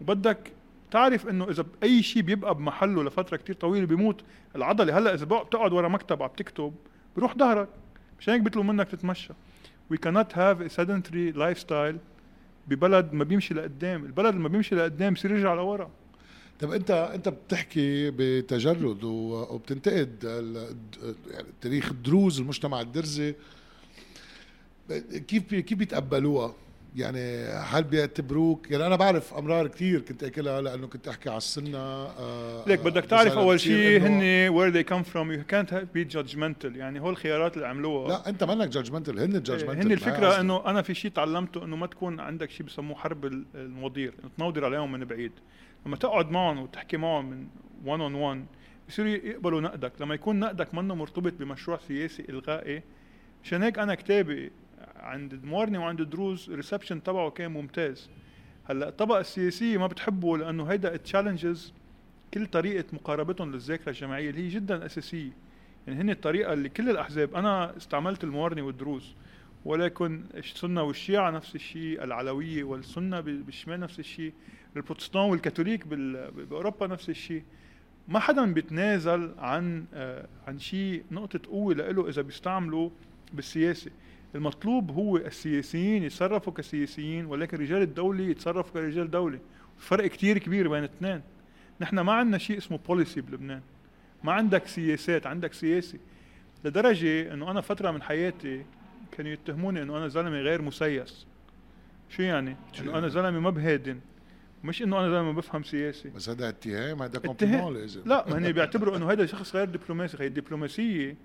وبدك تعرف إنه إذا أي شيء بيبقى بمحله لفترة كتير طويلة بيموت. العضلة هلأ إذا بتقعد ورا مكتب عم تكتب بروح ظهرك. مشان هيك بيطلبوا منك تتمشى. We cannot have a sedentary lifestyle ببلد ما بيمشي لقدام. البلد اللي ما بيمشي لقدام بصير يرجع لورا. طب انت انت بتحكي بتجرد وبتنتقد يعني تاريخ الدروز المجتمع الدرزي. كيف بي- كيف بيتقبلوها؟ يعني هل بيعتبروك؟ يعني أنا بعرف أمرار كثير كنت اكلها لأنه كنت أحكي على السنة آه، ليك بدك تعرف أول شيء هن they come from. You can't have- be judgmental. يعني هول الخيارات اللي عملوها. لا أنت منك judgmental هن ال judgmental هن الفكرة إنه أنا في شيء تعلمته إنه ما تكون عندك شيء بسموه حرب ال- المناظير إنه تناظر عليهم من بعيد. لما تقعد معهم وتحكي معهم من 1 on 1 بصيروا يقبلوا نقدك. لما يكون نقدك منه مرتبط بمشروع سياسي إلغائي مشان هيك أنا كتابي عند الموارني وعند الدروز ال reception تبعه كان ممتاز. هلأ الطبقة السياسية ما بتحبه لأنه هيدا challenges كل طريقة مقاربتهم للذاكرة الجماعية اللي هي جدا أساسية. يعني هن الطريقة اللي كل الأحزاب أنا استعملت الموارني والدروز. ولكن السنة والشيعة نفس الشيء العلوية والسنة بال- بالشمال نفس الشيء البروتستان والكاثوليك بأوروبا نفس الشيء. ما حدا بيتنازل عن آه، عن شيء نقطة قوة لإله إذا بيستعمله بالسياسة. المطلوب هو السياسيين يتصرفوا كسياسيين ولكن رجال الدولة يتصرفوا كرجال دولة. فرق كتير كبير بين الاثنين نحن ما عندنا شيء اسمه policy بلبنان. ما عندك سياسات عندك سياسي لدرجة إنه أنا فترة من حياتي كانوا يتهموني انه أنا زلمة غير مسيس. شو يعني؟ شو انه؟ أنا زلمة ما بهادن. مش إنه أنا زلمة بفهم سياسي. بس هذا اتهام هذا compliment لازم. لا ما هن بيعتبروا إنه هذا شخص غير دبلوماسي. هي الدبلوماسية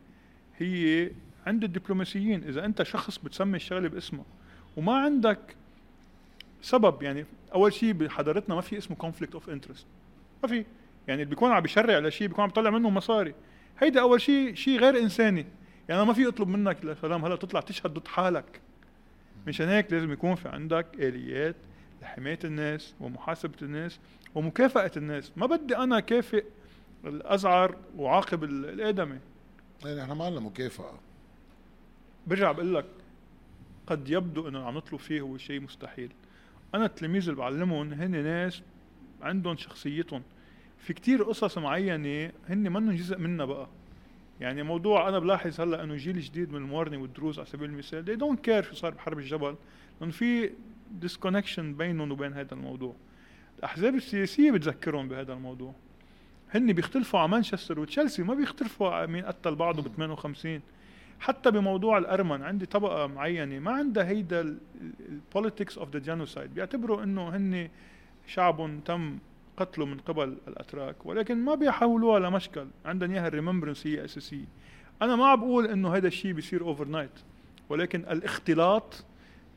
هي عند الدبلوماسيين. إذا أنت شخص بتسمي الشغلة باسمه وما عندك سبب يعني أول شيء بحضارتنا ما في اسمه conflict of interest ما في. يعني اللي بيكون عم بيشرع لشيء بيكون عم بيطلع منه مصاري. هيدا أول شيء شيء غير إنساني. يعني أنا ما في اطلب منك يا سلام هلا تطلع تشهد ضد حالك. مشان هيك لازم يكون في عندك آليات لحماية الناس ومحاسبة الناس ومكافأة الناس. ما بدي أنا كافئ الأزعر وعاقب الآدمي. يعني إحنا ما لنا مكافأة. برجع بقول لك قد يبدو إنه عم نطلب فيه هو شيء مستحيل. أنا التلاميذ اللي بعلمهم هن ناس عندهم شخصيتهم. في كتير قصص معينة هن منهم جزء منا بقى. يعني موضوع أنا بلاحظ هلأ إنه جيل جديد من الموارنه والدروز على سبيل المثال they don't care شو صار بحرب الجبل لأنه في disconnection بينهم وبين هذا الموضوع. الأحزاب السياسية بتذكرهم بهذا الموضوع. هن بيختلفوا على مانشستر وتشيلسي ما بيختلفوا على مين قتل بعضه ب 58 حتى بموضوع الأرمن عندي طبقة معينة ما عندها هيدا ال politics of the genocide بيعتبروا إنه هن شعب تم قتله من قبل الأتراك ولكن ما بيحولوها لمشكل. عندهم إياها ال remembrance هي أساسية. أنا ما عم بقول إنه هذا الشيء بيصير overnight ولكن الاختلاط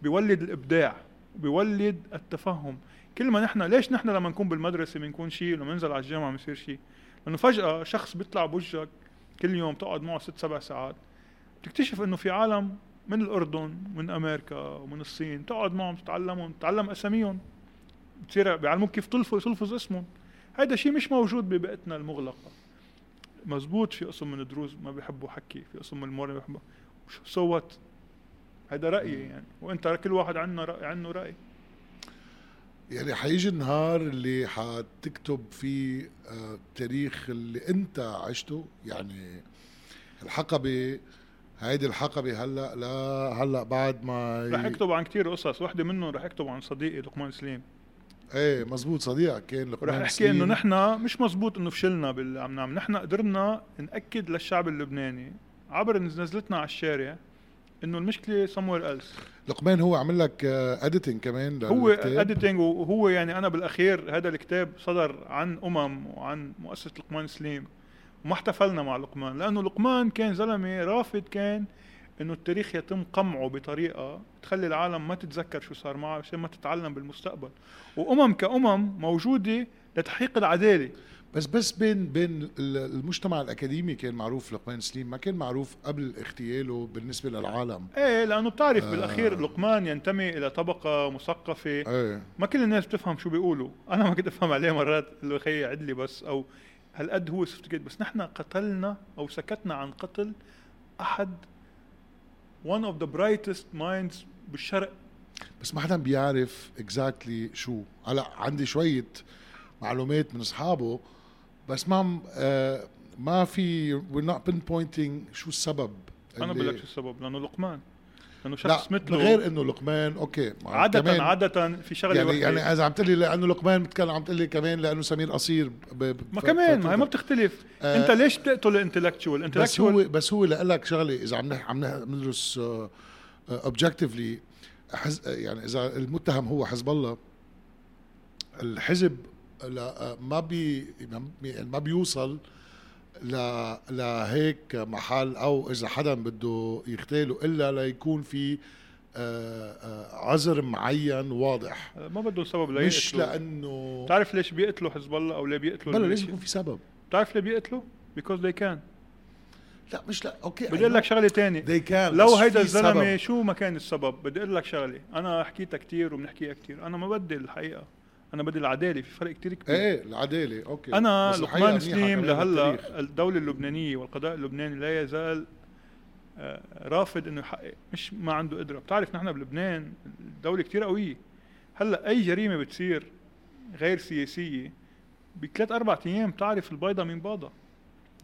بيولد الإبداع بيولد التفهم. كل ما نحن ليش نحن لما نكون بالمدرسة بنكون شيء ولما ننزل على الجامعة بنصير شيء لأنه فجأة شخص بيطلع بوجهك كل يوم تقعد معه ست سبع ساعات بتكتشف إنه في عالم من الأردن من أمريكا ومن الصين تقعد معهم تتعلمهم تتعلم أساميهم. بتصير بيعلموك كيف تلفظ تلفظ اسمهم. هذا شيء مش موجود ببيئتنا المغلقة. مزبوط في قسم من الدروز ما بيحبوا حكي في قسم من المورد ما بيحبوا. صوت هذا رأيي يعني. وإنت كل واحد عنده راي عنه رأي. يعني حيجي النهار اللي حتكتب فيه آه، تاريخ اللي إنت عشته. يعني الحقبة هيدي الحقبة هلأ لا هلأ بعد ما رح اكتب عن كثير قصص. وحدة منهم رح اكتب عن صديقي لقمان سليم. إيه مزبوط صديقك. كان رح احكي إنه نحن مش مزبوط إنه فشلنا باللي عم نعمل نحن قدرنا نأكد للشعب اللبناني عبر نزلتنا على الشارع إنه المشكلة سموير ايلس لقمان هو عمل لك editing آه، كمان هو editing وهو يعني أنا بالأخير هذا الكتاب صدر عن أمم وعن مؤسسة لقمان سليم وما احتفلنا مع لقمان لأنه لقمان كان زلمة رافض كان إنه التاريخ يتم قمعه بطريقة تخلي العالم ما تتذكر شو صار معه عشان ما تتعلم بالمستقبل. وأمم كأمم موجودة لتحقيق العدالة. بس بس بين بين المجتمع الأكاديمي كان معروف لقمان سليم ما كان معروف قبل اغتياله بالنسبة للعالم. إيه لأنه بتعرف آه. بالأخير لقمان ينتمي إلى طبقة مثقفة. إيه. ما كل الناس بتفهم شو بيقولوا. أنا ما كنت أفهم عليه مرات اللي خيي عدلي بس أو هالقد هو sophisticated بس نحن قتلنا أو سكتنا عن قتل أحد one of the brightest minds بالشرق. بس ما حدا بيعرف exactly exactly شو. هلا عندي شوية معلومات من أصحابه بس ما آه ما في we're not pinpointing شو السبب أنا بقول لك شو السبب لأنه لقمان. لأنه شخص مثله غير إنه لقمان أوكي عادة كمان عادة في شغلة يعني. يعني إذا عم تقول لي لأنه لقمان بتكلم عم تقول لي كمان لأنه سمير قصير ما كمان ما هي ما بتختلف آه أنت ليش بتقتل ال intellectual بس هو بس هو لك شغلة إذا عم عم ندرس objectively آه يعني إذا المتهم هو حزب الله الحزب لا ما بي يعني ما بيوصل ل لهيك محل أو إذا حدا بده يغتاله إلا ليكون في آه، آه، عذر معين واضح. ما بده سبب ليقتلوا مش لأنه بتعرف ليش بيقتلوا حزب الله أو ليه بيقتلوا بلا لازم يكون في سبب؟ بتعرف ليه بيقتلوا؟ because they can. لا مش لا أوكي بدي أقول لك شغلة ثانية they can لو هيدا الزلمة شو ما كان السبب؟ بدي أقول لك شغلة. أنا حكيتها كثير وبنحكيها كثير أنا ما بدي الحقيقة. أنا بدي العدالة في فرق كتير كبير. إيه العدالة أوكي. أنا لقمان سليم لهلأ الدولة اللبنانية والقضاء اللبناني لا يزال آه، رافض إنه يحقق مش ما عنده قدرة. بتعرف نحن بلبنان الدولة كتير قوية. هلأ أي جريمة بتصير غير سياسية بثلاث أربع أيام بتعرف البيضة من باضه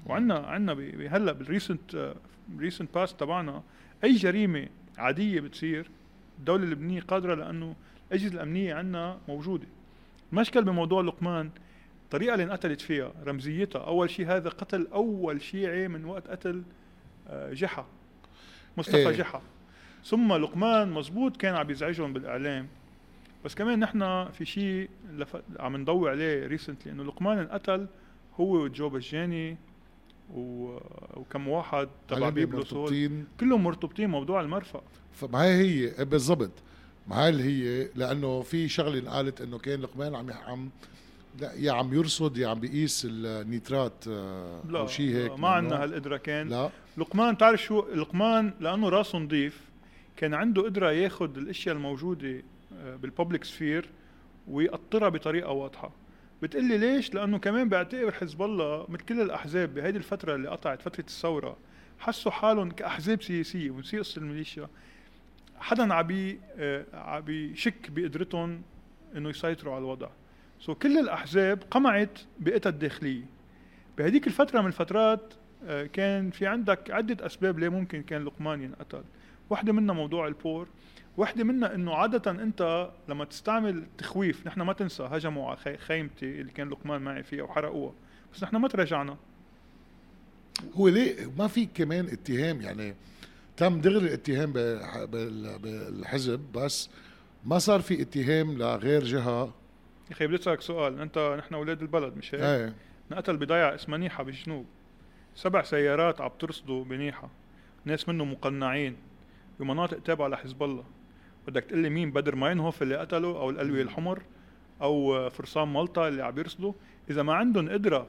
وعندنا عندنا هلأ بال recent recent past تبعنا أي جريمة عادية بتصير الدولة اللبنانية قادرة لأنه الأجهزة الأمنية عندنا موجودة. المشكل بموضوع لقمان؟ الطريقة اللي انقتلت فيها رمزيتها. أول شيء هذا قتل أول شيعي من وقت قتل آه، جحا. مصطفى إيه؟ جحا. ثم لقمان مزبوط كان عم يزعجهم بالإعلام. بس كمان نحن في شيء عم نضوي عليه ريسنتلي إنه لقمان انقتل هو وجو بجاني و... وكم واحد تبع مرتبطين؟ كلهم مرتبطين موضوع المرفأ. فمعي هي بالضبط. معي اللي هي لأنه في شغلة انقالت إنه كان لقمان عم عم لا يا عم يرصد يا عم بيقيس النيترات آه، لا أو شيء هيك ما عندنا النوع. هالادراكين لا. لقمان تعرف شو؟ لقمان لأنه راسه نظيف كان عنده قدرة ياخذ الأشياء الموجودة آه، بالببليك سفير ويقطرها بطريقة واضحة. بتقلي ليش؟ لأنه كمان بعتقد حزب الله مثل كل الأحزاب بهيدي الفترة اللي قطعت فترة الثورة حسوا حالهم كأحزاب سياسية ونسي قصه الميليشيا حدا عبي آه، عبي شك بقدرتهم إنه يسيطروا على الوضع. so كل الأحزاب قمعت بقتها الداخلية. بهديك الفترة من الفترات آه، كان في عندك عدة أسباب ليه ممكن كان لقمان ينقتل. واحدة منها موضوع البور واحدة منها إنه عادة أنت لما تستعمل تخويف نحن ما تنسى هجموا على خي- خيمتي اللي كان لقمان معي فيها وحرقوها. بس نحن ما تراجعنا. هو ليه ما في كمان اتهام؟ يعني تم دغري الاتهام بالحزب بس ما صار في اتهام لغير جهة. يا أخي بدي أسألك سؤال أنت نحن أولاد البلد مش هيك؟ إيه. انقتل بضيعة اسمها نيحة بالجنوب سبع سيارات عم ترصدوا بنيحة. ناس منهم مقنعين بمناطق تابعة لحزب الله. بدك تقول لي مين بدر ماينهوف اللي قتله أو الألوية الحمر أو فرسان مالطا اللي عم يرصدوا؟ إذا ما عندهم قدرة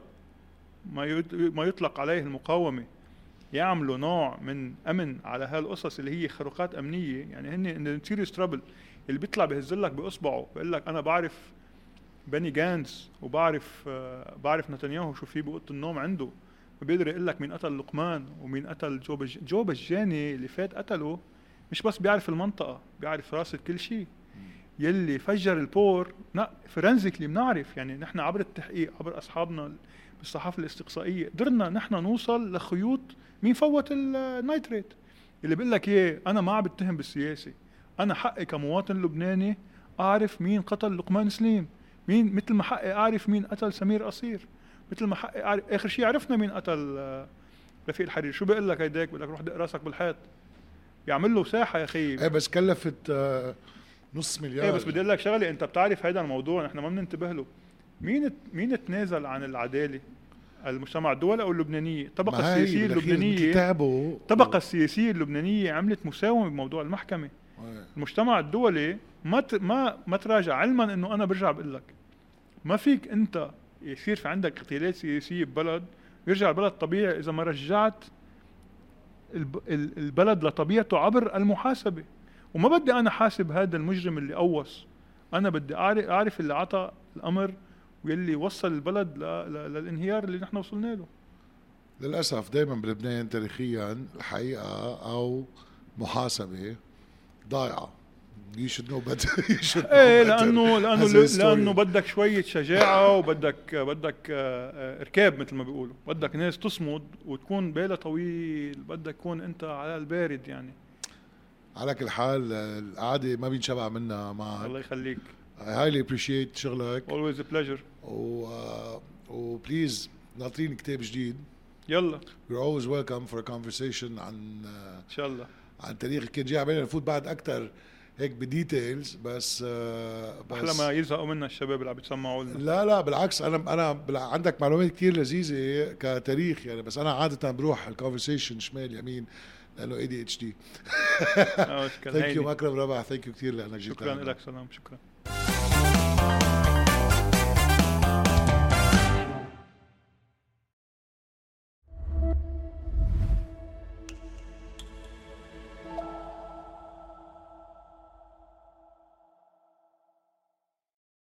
ما ما يطلق عليه المقاومة يعملوا نوع من أمن على هالقصص اللي هي خروقات أمنية. يعني هن سيريس ترابل اللي بيطلع بيهز لك بأصبعه بيقول لك أنا بعرف بني جانس وبعرف آه، بعرف نتنياهو شو في بأوضة النوم عنده. وبيقدر يقول لك مين قتل لقمان ومين قتل جو بج... جو بجاني اللي فات قتله مش بس بيعرف المنطقة بيعرف راسة كل شيء. يلي فجر البور لا forensically بنعرف يعني نحن عبر التحقيق عبر أصحابنا بالصحافة الإستقصائية قدرنا نحن نوصل لخيوط مين فوت ال nitrate. اللي بيقول لك إيه أنا ما عم بتهم بالسياسة. أنا حقي كمواطن لبناني أعرف مين قتل لقمان سليم. مين مثل ما حقي أعرف مين قتل سمير قصير. مثل ما حقي اعرف آخر شيء عرفنا مين قتل آه، رفيق الحريري. شو بيقول لك هيداك؟ بيقول لك روح دق راسك بالحيط. بيعمل له ساحة يا أخي. إيه بس كلفت آه، نص مليار. إيه بس بدي أقول لك شغلة أنت بتعرف هذا الموضوع نحن ما بننتبه له. مين مين تنازل عن العدالة؟ المجتمع الدولي أو اللبنانية؟ الطبقه السياسية اللبنانيه الطبقه السياسية اللبنانية عملت مساومة بموضوع المحكمة. المجتمع الدولي ما ت... ما ما تراجع علما إنه أنا برجع بقول لك ما فيك أنت يصير في عندك اغتيالات سياسية ببلد يرجع البلد طبيعي إذا ما رجعت الب... ال- البلد لطبيعته عبر المحاسبة. وما بدي أنا حاسب هذا المجرم اللي قوص. أنا بدي اعرف أعرف اللي عطى الأمر واللي وصل البلد ل... ل... للانهيار اللي نحن وصلنا له. للأسف دائما بلبنان تاريخيا الحقيقة أو محاسبة ضايعة. you should know better you should know إيه لأنه لأنه. لأنه بدك شوية شجاعة وبدك بدك آه، آه، إركاب مثل ما بيقولوا. بدك ناس تصمد وتكون بالها طويل بدك تكون أنت على البارد يعني. على كل حال القعدة ما بينشبع منها معك الله يخليك. I highly appreciate شغلك. Always a pleasure. و وبليز ناطرين كتاب جديد. يلا. Always welcome for a conversation عن إن شاء الله. عن تاريخ كان جاي على بالنا نفوت بعد أكثر هيك ب details بس بس أحلى ما يزهقوا منا الشباب اللي عم يتسمعوا لنا. لا لا بالعكس أنا أنا عندك معلومات كتير لذيذة كتاريخ يعني بس أنا عادة بروح ال conversation شمال يمين. لأنه ADHD شكراً. thank. you مكرم رباح thank you كثير لأنك جيت شكرا. لك سلام شكرا